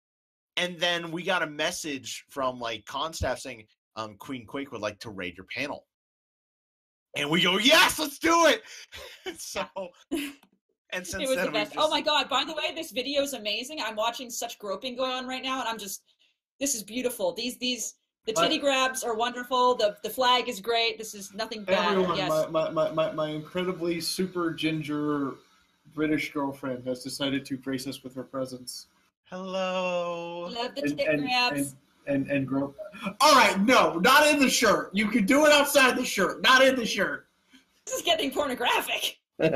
and then we got a message from like Constaff saying, um, Queen Quake would like to raid your panel and we go, yes, let's do it. so, and since it was then, the best. just, Oh my god! By the way, this video is amazing. I'm watching such groping going on right now, and I'm just, this is beautiful. These these the But- titty grabs are wonderful. The the flag is great. This is nothing bad. Everyone, yes. my, my, my, my incredibly super ginger British girlfriend has decided to grace us with her presence. Hello. Love the And, tit and, grabs. and, and, and grow. All right, no, not in the shirt. You can do it outside the shirt, not in the shirt. This is getting pornographic. Why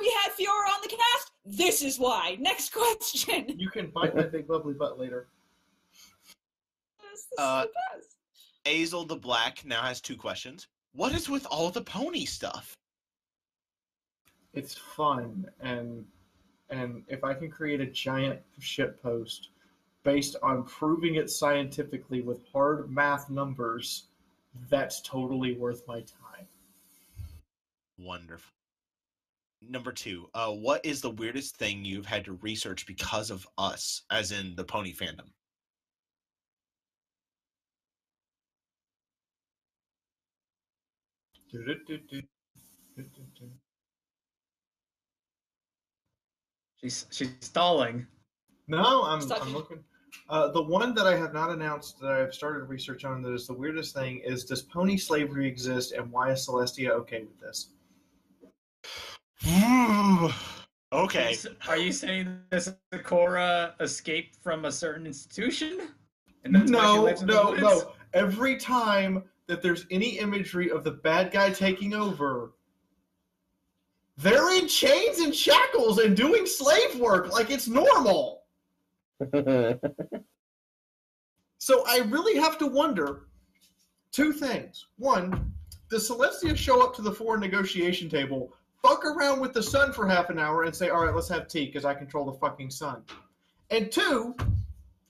we had Fiaura on the cast? This is why. Next question. You can bite my big lovely butt later. This is Uh, the best. Azel the Black now has two questions. What is with all the pony stuff? It's fun, and and if I can create a giant shit post based on proving it scientifically with hard math numbers, that's totally worth my time. Wonderful. Number two, uh, what is the weirdest thing you've had to research because of us, as in the pony fandom? She's she's stalling. No, I'm, Stop. I'm looking. Uh, the one that I have not announced that I've started research on that is the weirdest thing is does pony slavery exist and why is Celestia okay with this? okay. Are you saying that Zecora escaped from a certain institution? And that's why she No, lives in no, woods? no. Every time that there's any imagery of the bad guy taking over, they're in chains and shackles and doing slave work like it's normal. So I really have to wonder two things. One, does Celestia show up to the foreign negotiation table, fuck around with the sun for half an hour, and say, all right, let's have tea because I control the fucking sun? And two,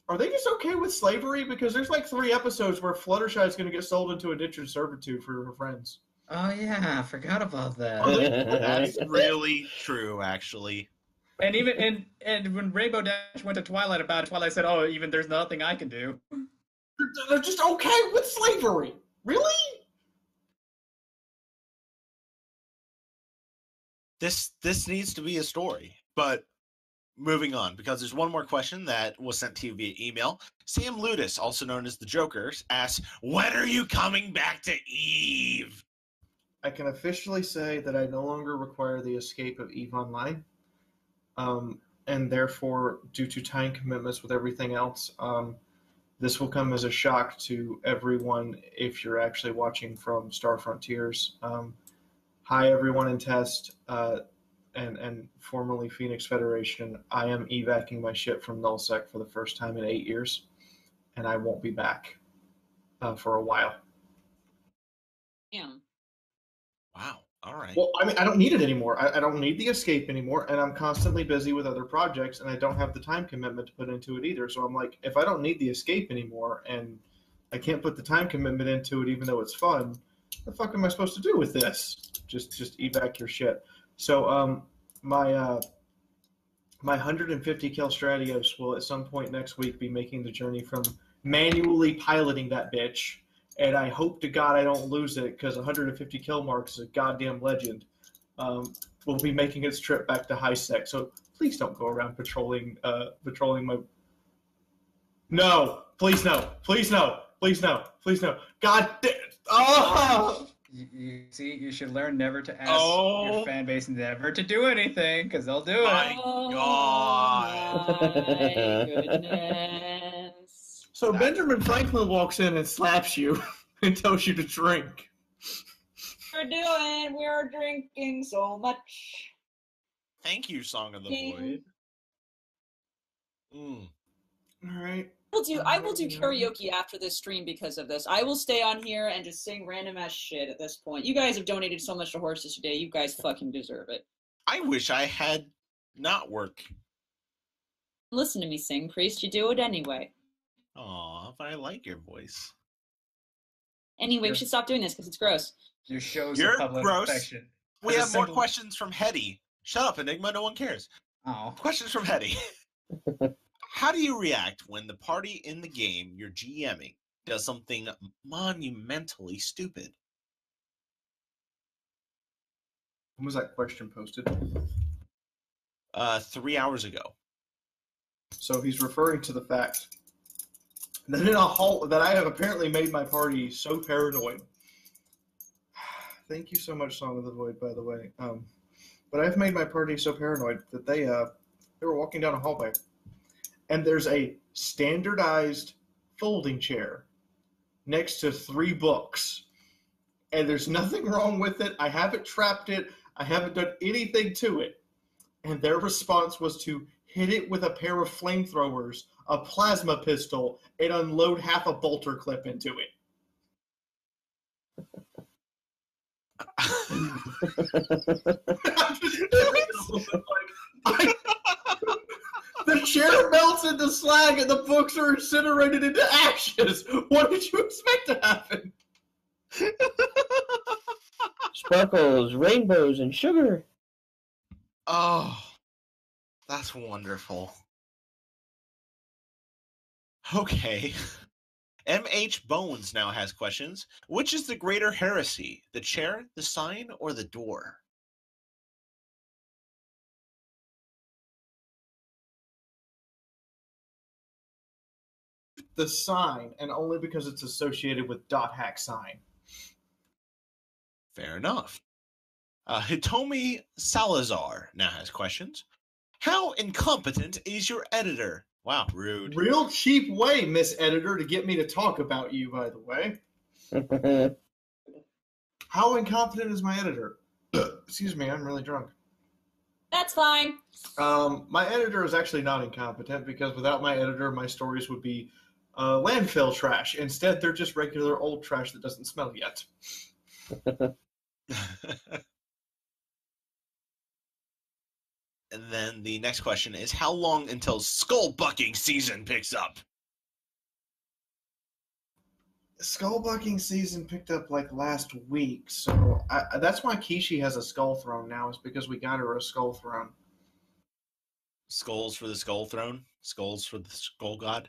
are they just okay with slavery? Because there's like three episodes where Fluttershy is going to get sold into indentured servitude for her friends. Oh yeah, I forgot about that. That's really true, actually. And even and and when Rainbow Dash went to Twilight about it, Twilight said, "Oh, even there's nothing I can do." They're- They're just okay with slavery. Really? this this needs to be a story. But moving on, because there's one more question that was sent to you via email. Sam Ludis, also known as the Joker, asks, "When are you coming back to Eve?" I can officially say that I no longer require the escape of Eve Online. Um, and therefore, due to time commitments with everything else, um, this will come as a shock to everyone if you're actually watching from Star Frontiers. Um, hi, everyone in test uh, and, and formerly Phoenix Federation. I am evacuating my ship from Nullsec for the first time in eight years, and I won't be back uh, for a while. Damn. Wow. All right. Well, I mean, I don't need it anymore. I, I don't need the escape anymore, and I'm constantly busy with other projects, and I don't have the time commitment to put into it either. So I'm like, if I don't need the escape anymore, and I can't put the time commitment into it, even though it's fun, the fuck am I supposed to do with this? Just, just evac your shit. So, um, my uh, my 150 kill Stratios will at some point next week be making the journey from manually piloting that bitch and I hope to God I don't lose it because 150 kill marks is a goddamn legend. Um, will be making its trip back to high sec, so please don't go around patrolling uh, patrolling my. No, please no, please no, please no, please no. God, damn! oh! You, you see, you should learn never to ask Oh. your fan base never to do anything because they'll do My it. Oh God. my goodness. So Benjamin Franklin walks in and slaps you and tells you to drink. We're doing. We're drinking so much. Thank you, Song of the Ding. Void. Mm. All right. We'll do. I will do karaoke after this stream because of this. I will stay on here and just sing random ass shit at this point. You guys have donated so much to horses today. You guys fucking deserve it. I wish I had not work. Listen to me sing, priest. You do it anyway. Aw, but I like your voice. Anyway, we You're- should stop doing this because it's gross. Your show's You're a public gross. affection. We As a have more simple- questions from Hetty. Shut up, Enigma. No one cares. Oh, Questions from Hetty. How do you react when the party in the game you're GMing does something monumentally stupid? When was that question posted? Uh, three hours ago. So he's referring to the fact that in a halt that I have apparently made my party so paranoid. Thank you so much, Song of the Void, by the way. Um, but I've made my party so paranoid that they uh they were walking down a hallway, and there's a standardized folding chair next to three books, and there's nothing wrong with it. I haven't trapped it. I haven't done anything to it. And their response was to hit it with a pair of flamethrowers, a plasma pistol, and unload half a bolter clip into it. I'm just like, I- the chair melts into slag and the books are incinerated into ashes. What did you expect to happen? Sparkles, rainbows, and sugar. oh, that's wonderful. Okay. MH Bones now has questions. Which is the greater heresy, the chair, the sign, or the door? The sign, and only because it's associated with dot hack sign. Fair enough. Uh, Hitomi Salazar now has questions. How incompetent is your editor? Wow, rude. Real cheap way, Miss Editor, to get me to talk about you, by the way. How incompetent is my editor? Excuse me, I'm really drunk. That's fine. Um, my editor is actually not incompetent because without my editor, my stories would be uh, landfill trash. Instead, they're just regular old trash that doesn't smell yet. and then the next question is How long until skull bucking season picks up? Skull bucking season picked up like last week, so I, that's why Kishi has a skull throne now. Is because we got her a skull throne. Skulls for the skull throne? Skulls for the skull god?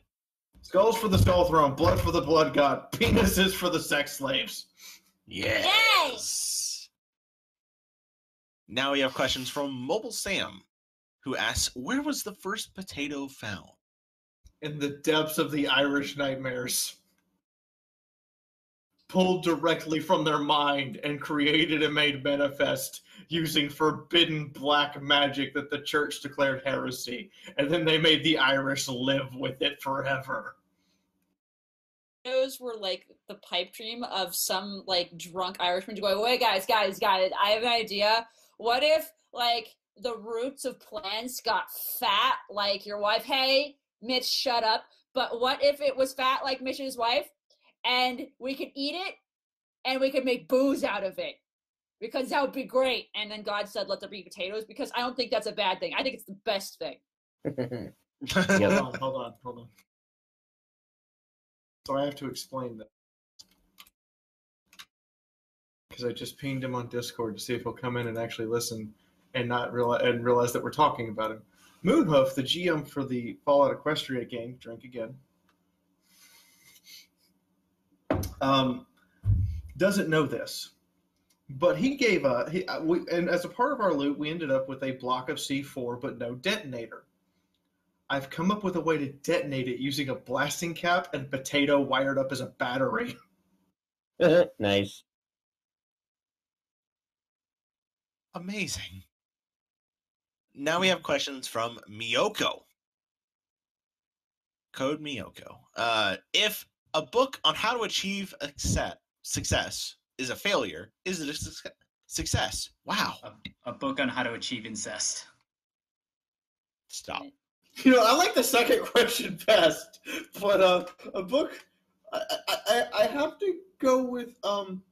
Skulls for the skull throne, blood for the blood god, penises for the sex slaves. Yes. yes. Now we have questions from Mobile Sam, who asks, "Where was the first potato found?" In the depths of the Irish nightmares. Pulled directly from their mind and created and made manifest using forbidden black magic that the church declared heresy. And then they made the Irish live with it forever. Those were like the pipe dream of some like drunk Irishman going, wait, guys, guys, guys, I have an idea. What if like the roots of plants got fat like your wife? Hey, Mitch, shut up. But what if it was fat like Mitch's wife and we could eat it and we could make booze out of it? Because that would be great. And then God said, let there be potatoes because I don't think that's a bad thing. I think it's the best thing. Hold on, hold on, hold on. So I have to explain that. Because I just pinged him on Discord to see if he'll come in and actually listen and not realize and realize that we're talking about him. Moonhoof, the GM for the Fallout Equestria game, drink again. Um, doesn't know this, but he gave a he, uh, we, and as a part of our loot, we ended up with a block of C4, but no detonator. I've come up with a way to detonate it using a blasting cap and potato wired up as a battery. nice. Amazing. Now we have questions from Miyoko. Code Miyoko. Uh, if a book on how to achieve a success, success is a failure, is it a suc- success? Wow. A, a book on how to achieve incest. Stop. You know, I like the second question best, but uh, a book, I, I, I- I have to go with um,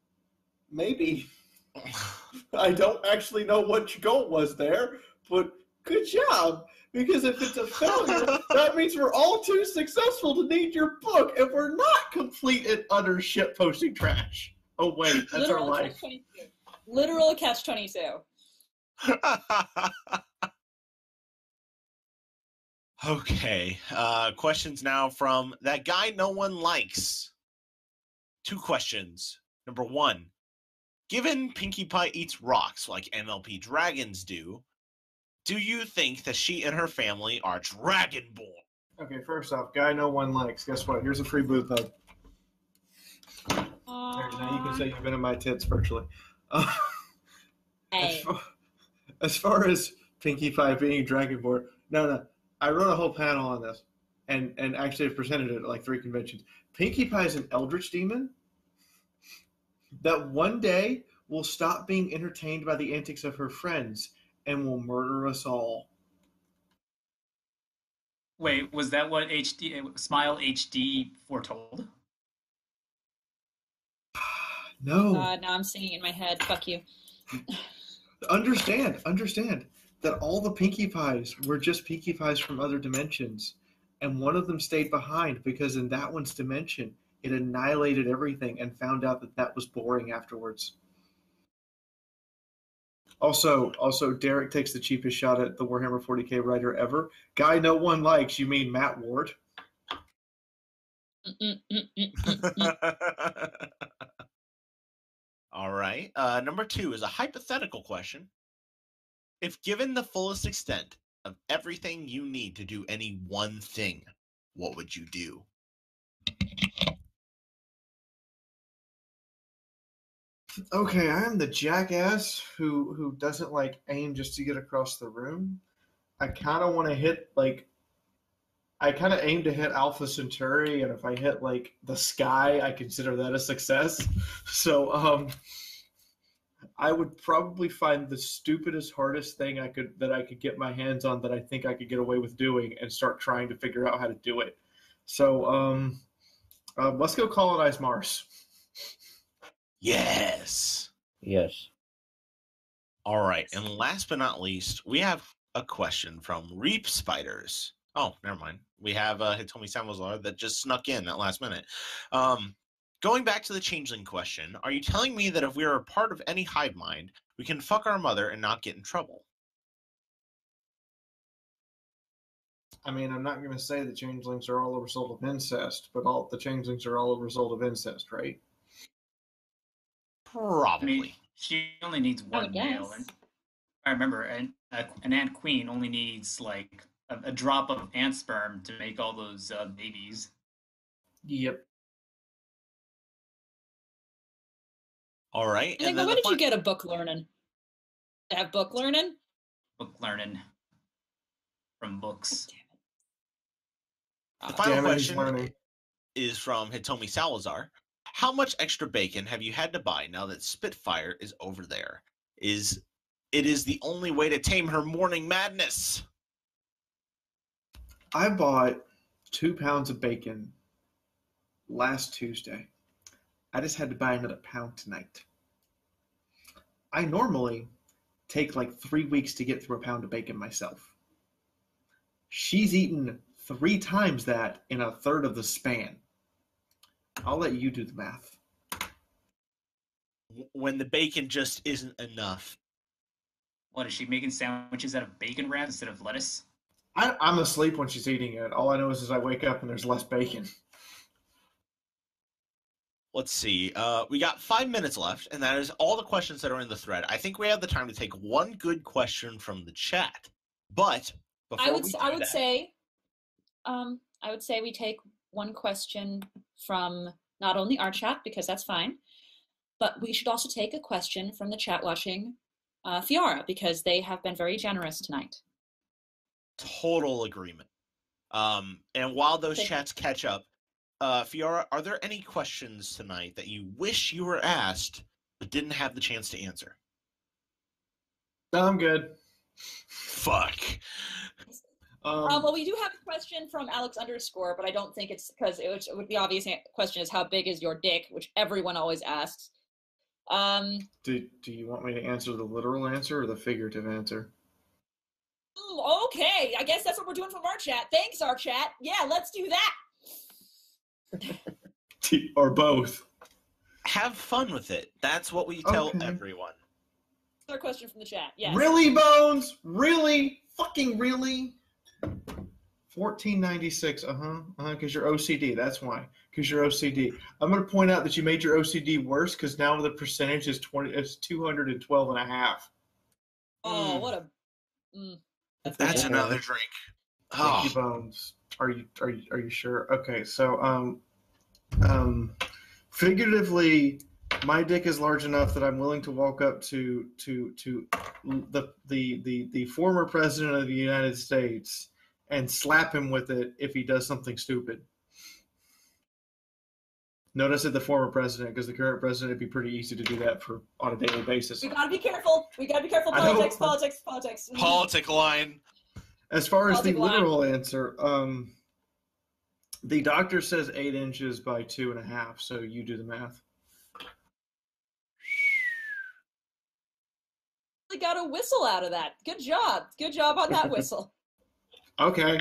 maybe. I don't actually know what your goal was there, but good job. Because if it's a failure, that means we're all too successful to need your book, and we're not complete and utter shit posting trash. Oh wait, that's our life. catch 22. Literal catch 22. okay. Uh, questions now from that guy no one likes. Two questions. Number one Given Pinkie Pie eats rocks like MLP dragons do, do you think that she and her family are dragonborn? Okay, first off, guy no one likes. Guess what? Here's a free booth hug. There, now you can say you've been in my tits virtually. Uh, as, far, as far as Pinkie Pie being Dragonborn, no, no. I wrote a whole panel on this, and and actually have presented it at like three conventions. Pinkie Pie is an eldritch demon that one day will stop being entertained by the antics of her friends and will murder us all. Wait, was that what HD Smile HD foretold? No. Uh, God, now I'm singing in my head. Fuck you. understand, understand that all the Pinkie Pies were just Pinkie Pies from other dimensions, and one of them stayed behind because in that one's dimension, it annihilated everything and found out that that was boring afterwards. Also, also, Derek takes the cheapest shot at the Warhammer 40k writer ever. Guy no one likes. You mean Matt Ward? All right. Uh, number two is a hypothetical question. If given the fullest extent of everything you need to do any one thing, what would you do? Okay, I am the jackass who who doesn't like aim just to get across the room. I kind of want to hit like I kind of aim to hit Alpha Centauri, and if I hit like the sky, I consider that a success. So um, I would probably find the stupidest, hardest thing I could that I could get my hands on that I think I could get away with doing, and start trying to figure out how to do it. So um, uh, let's go colonize Mars. Yes. Yes. All right. And last but not least, we have a question from Reap Spiders. Oh, never mind. We have uh, Hitomi Samazar that just snuck in at last minute. Um, going back to the changeling question, are you telling me that if we are a part of any hive mind, we can fuck our mother and not get in trouble? I mean, I'm not going to say the changelings are all a result of incest, but all the changelings are all a result of incest, right? I Probably. mean, she only needs one male. And I remember an, a, an ant queen only needs like a, a drop of ant sperm to make all those uh, babies. Yep. All right. Hey, And but then when the did you get a book learning? Have book learning? Book learning from books. the Uh, final Damn it, he's question learning. is from Hitomi Salazar. How much extra bacon have you had to buy now that Spitfire is over there? Is it is the only way to tame her morning madness? I bought two pounds of bacon last Tuesday. I just had to buy another pound tonight. I normally take like three weeks to get through a pound of bacon myself. She's eaten three times that in a third of the span. I'll let you do the math. When the bacon just isn't enough. What is she making sandwiches out of bacon wraps instead of lettuce? I, I'm asleep when she's eating it. All I know is, is I wake up and there's less bacon. Let's see. Uh, we got five minutes left, and that is all the questions that are in the thread. I think we have the time to take one good question from the chat. But before I would we s- I do would that- say um I would say we take one question from not only our chat because that's fine, but we should also take a question from the chat watching uh, Fiaura because they have been very generous tonight. total agreement. Um, and while those Take- chats catch up, uh, Fiaura, are there any questions tonight that you wish you were asked but didn't have the chance to answer? No, I'm good. Fuck. Um, Um, well, we do have a question from Alex underscore, but I don't think it's because it, would- it would be obvious. Question is how big is your dick, which everyone always asks. Um, do, do you want me to answer the literal answer or the figurative answer? okay, I guess that's what we're doing from our chat. Thanks, our chat. Yeah, let's do that. or both? Have fun with it. That's what we tell Okay. everyone. Another question from the chat. Yeah. Really, Bones? Really? Fucking really? 1496. Uh huh. Uh huh. Because you're OCD. That's why. Because you're OCD. I'm going to point out that you made your OCD worse because now the percentage is 20. It's 212 and a half. Oh, Mm. what a. Mm, that's That's good. another drink. Thank you, Oh, Bones. Are you are you are you sure? Okay. So um um figuratively, my dick is large enough that I'm willing to walk up to to to the the the the former president of the United States and slap him with it if he does something stupid. Notice that the former president, because the current president, it'd be pretty easy to do that for on a daily basis. We gotta be careful. We gotta be careful. Politics, politics, politics. Politic line. As far as the line. literal answer, um, the doctor says eight inches by two and a half. So you do the math. Got a whistle out of that. Good job. Good job on that whistle. Okay.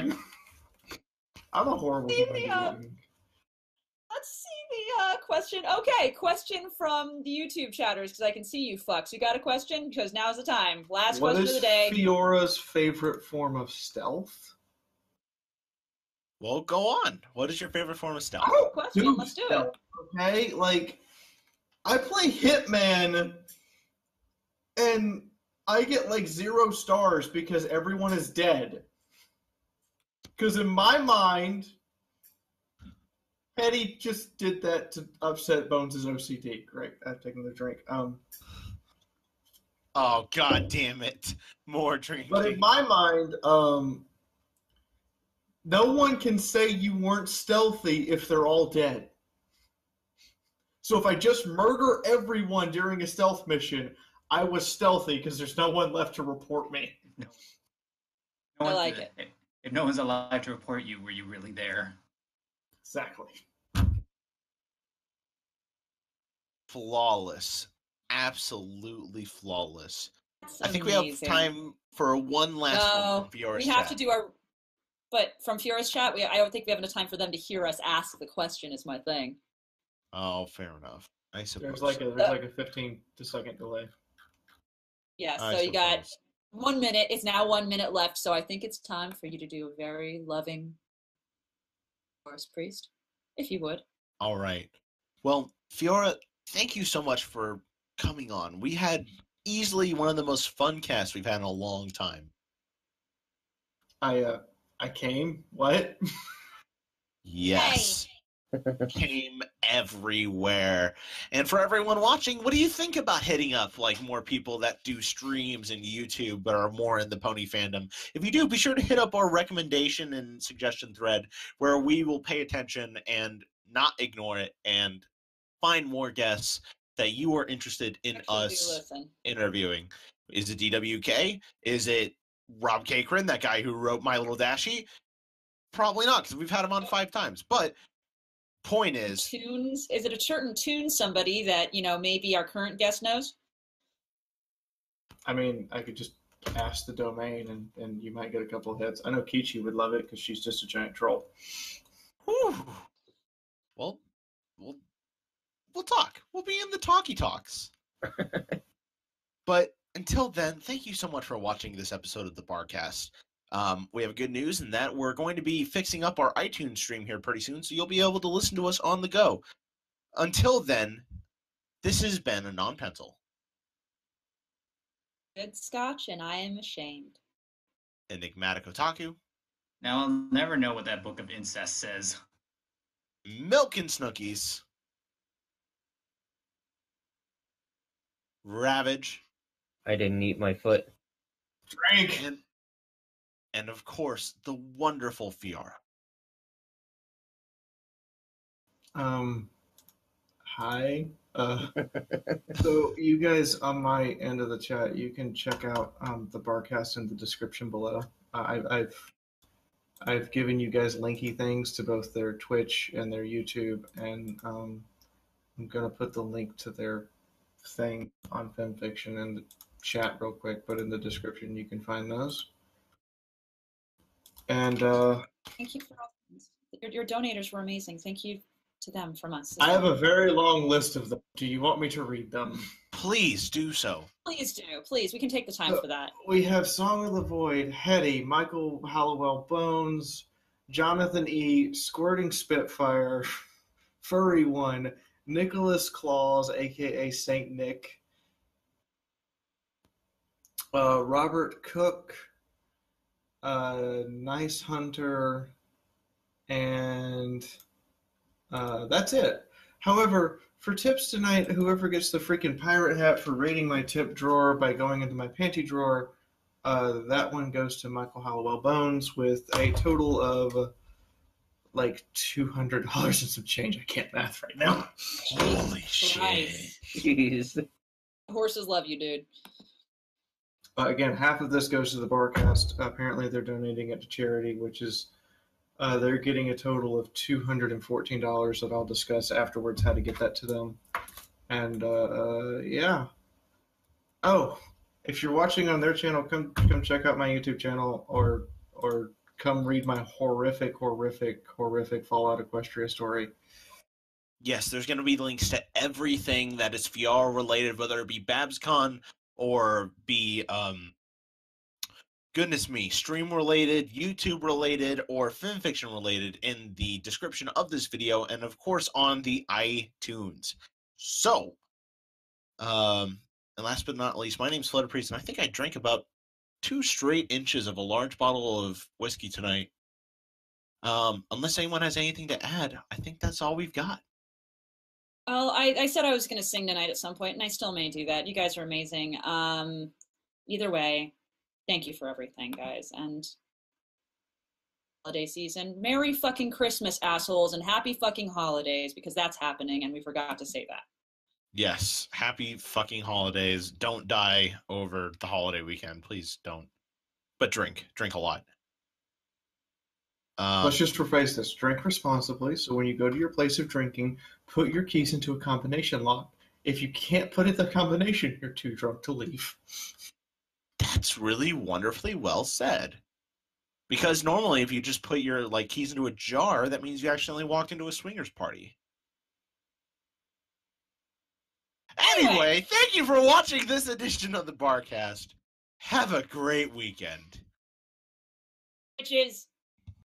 I'm a horrible See the, uh. Let's see the uh, question. Okay, question from the YouTube chatters because I can see you fucks. You got a question? Because now's the time. Last What question is of the day. Fiaura's favorite form of stealth? Well, go on. What is your favorite form of stealth? Good question. do Let's do it. stealth, Okay, like I play Hitman, and I get like zero stars because everyone is dead. Because in my mind, Petty just did that to upset Bones' OCD. Great, I've taken the drink. Um, Oh god damn it. More drinking. but in my mind, um, no one can say you weren't stealthy if they're all dead. So if I just murder everyone during a stealth mission, I was stealthy because there's no one left to report me. No I like it. If, if no one's alive to report you, were you really there? Exactly. flawless. Absolutely flawless. That's I think we have time for one last No, one oh, from Fiaura's we have chat. to do our. But from Fiaura's chat, we, I don't think we have enough time for them to hear us ask the question. Is my thing. Oh, fair enough. I suppose. There's like a there's uh, like a 15 to second delay. Yeah. I So you got. One minute. It's now one minute left, so I think it's time for you to do a very loving Horus Priest, if you would. All right. Well, Fiaura, thank you so much for coming on. We had easily one of the most fun casts we've had in a long time. I uh, I came. What? Yes. Came everywhere. And for everyone watching, what do you think about hitting up like more people that do streams and YouTube but are more in the pony fandom? If you do, be sure to hit up our recommendation and suggestion thread where we will pay attention and not ignore it and find more guests that you are interested in Actually, us interviewing. Is it DWK? Is it Rob Cakeran, that guy who wrote My Little Dashie? Probably not, because we've had him on five times. But point is, Tunes. Is it a certain tune somebody that you know maybe our current guest knows? I mean, I could just ask the domain, and and you might get a couple of hits. I know Kichi would love it because she's just a giant troll. whew, well, we'll we'll talk. We'll be in the talkie talks. but until then, thank you so much for watching this episode of the Barcast. Um, we have good news in that we're going to be fixing up our iTunes stream here pretty soon, so you'll be able to listen to us on the go. Until then, this has been Anon Pencil. Good scotch, and I am ashamed. Enigmatic Otaku, Now I'll never know what that book of incest says. Milk and Snookies, Ravage, I didn't eat my foot. Drink. and and of course the wonderful Fiaura. Um, hi. Uh, so you guys on my end of the chat, you can check out um, the barcast in the description below. Uh, I've, I've I've given you guys linky things to both their Twitch and their YouTube, and um, I'm gonna put the link to their thing on FimFiction in the chat real quick. But in the description, you can find those. And uh, Thank you for all. Your, your donators were amazing. Thank you to them from us. I have a very long list of them. Do you want me to read them? Please do so. Please do, please. We can take the time Uh, for that. We have Song of the Void, Hetty, Michael Hallowell Bones, Jonathan E, Squirting Spitfire, Furry One, Nicholas Claus, aka Saint Nick, uh, Robert Cook, uh, Nice Hunter, and uh, that's it. However, for tips tonight, whoever gets the freaking pirate hat for raiding my tip drawer by going into my panty drawer, uh, that one goes to Michael Hallowell Bones with a total of like two hundred dollars and some change. I can't math right now. Holy shit. Jeez. Horses love you, dude. Uh, again, half of this goes to the Barcast. apparently, they're donating it to charity, which is uh, they're getting a total of two hundred and fourteen dollars that I'll discuss afterwards how to get that to them. And uh, uh, yeah. Oh, if you're watching on their channel, come come check out my YouTube channel, or or come read my horrific, horrific, horrific Fallout Equestria story. Yes, there's going to be links to everything that is VR related, whether it be BabsCon or be, um, goodness me, stream related, YouTube related, or fanfiction related in the description of this video, and of course on the iTunes. So, um, and last but not least, my name's Flutter Priest, and I think I drank about two straight inches of a large bottle of whiskey tonight. Um, unless anyone has anything to add, I think that's all we've got. Well, I, I said I was going to sing tonight at some point, and I still may do that. You guys are amazing. Um, either way, thank you for everything, guys. And holiday season, Merry fucking Christmas, assholes, and happy fucking holidays because that's happening, and we forgot to say that. Yes, happy fucking holidays. Don't die over the holiday weekend. Please don't. But drink. Drink a lot. Um, Let's just rephrase this: drink responsibly. So when you go to your place of drinking, put your keys into a combination lock. If you can't put in the combination, you're too drunk to leave. that's really wonderfully well said. Because normally if you just put your like keys into a jar, that means you accidentally walked into a swingers party. Anyway, thank you for watching this edition of the Barcast. Have a great weekend. Which is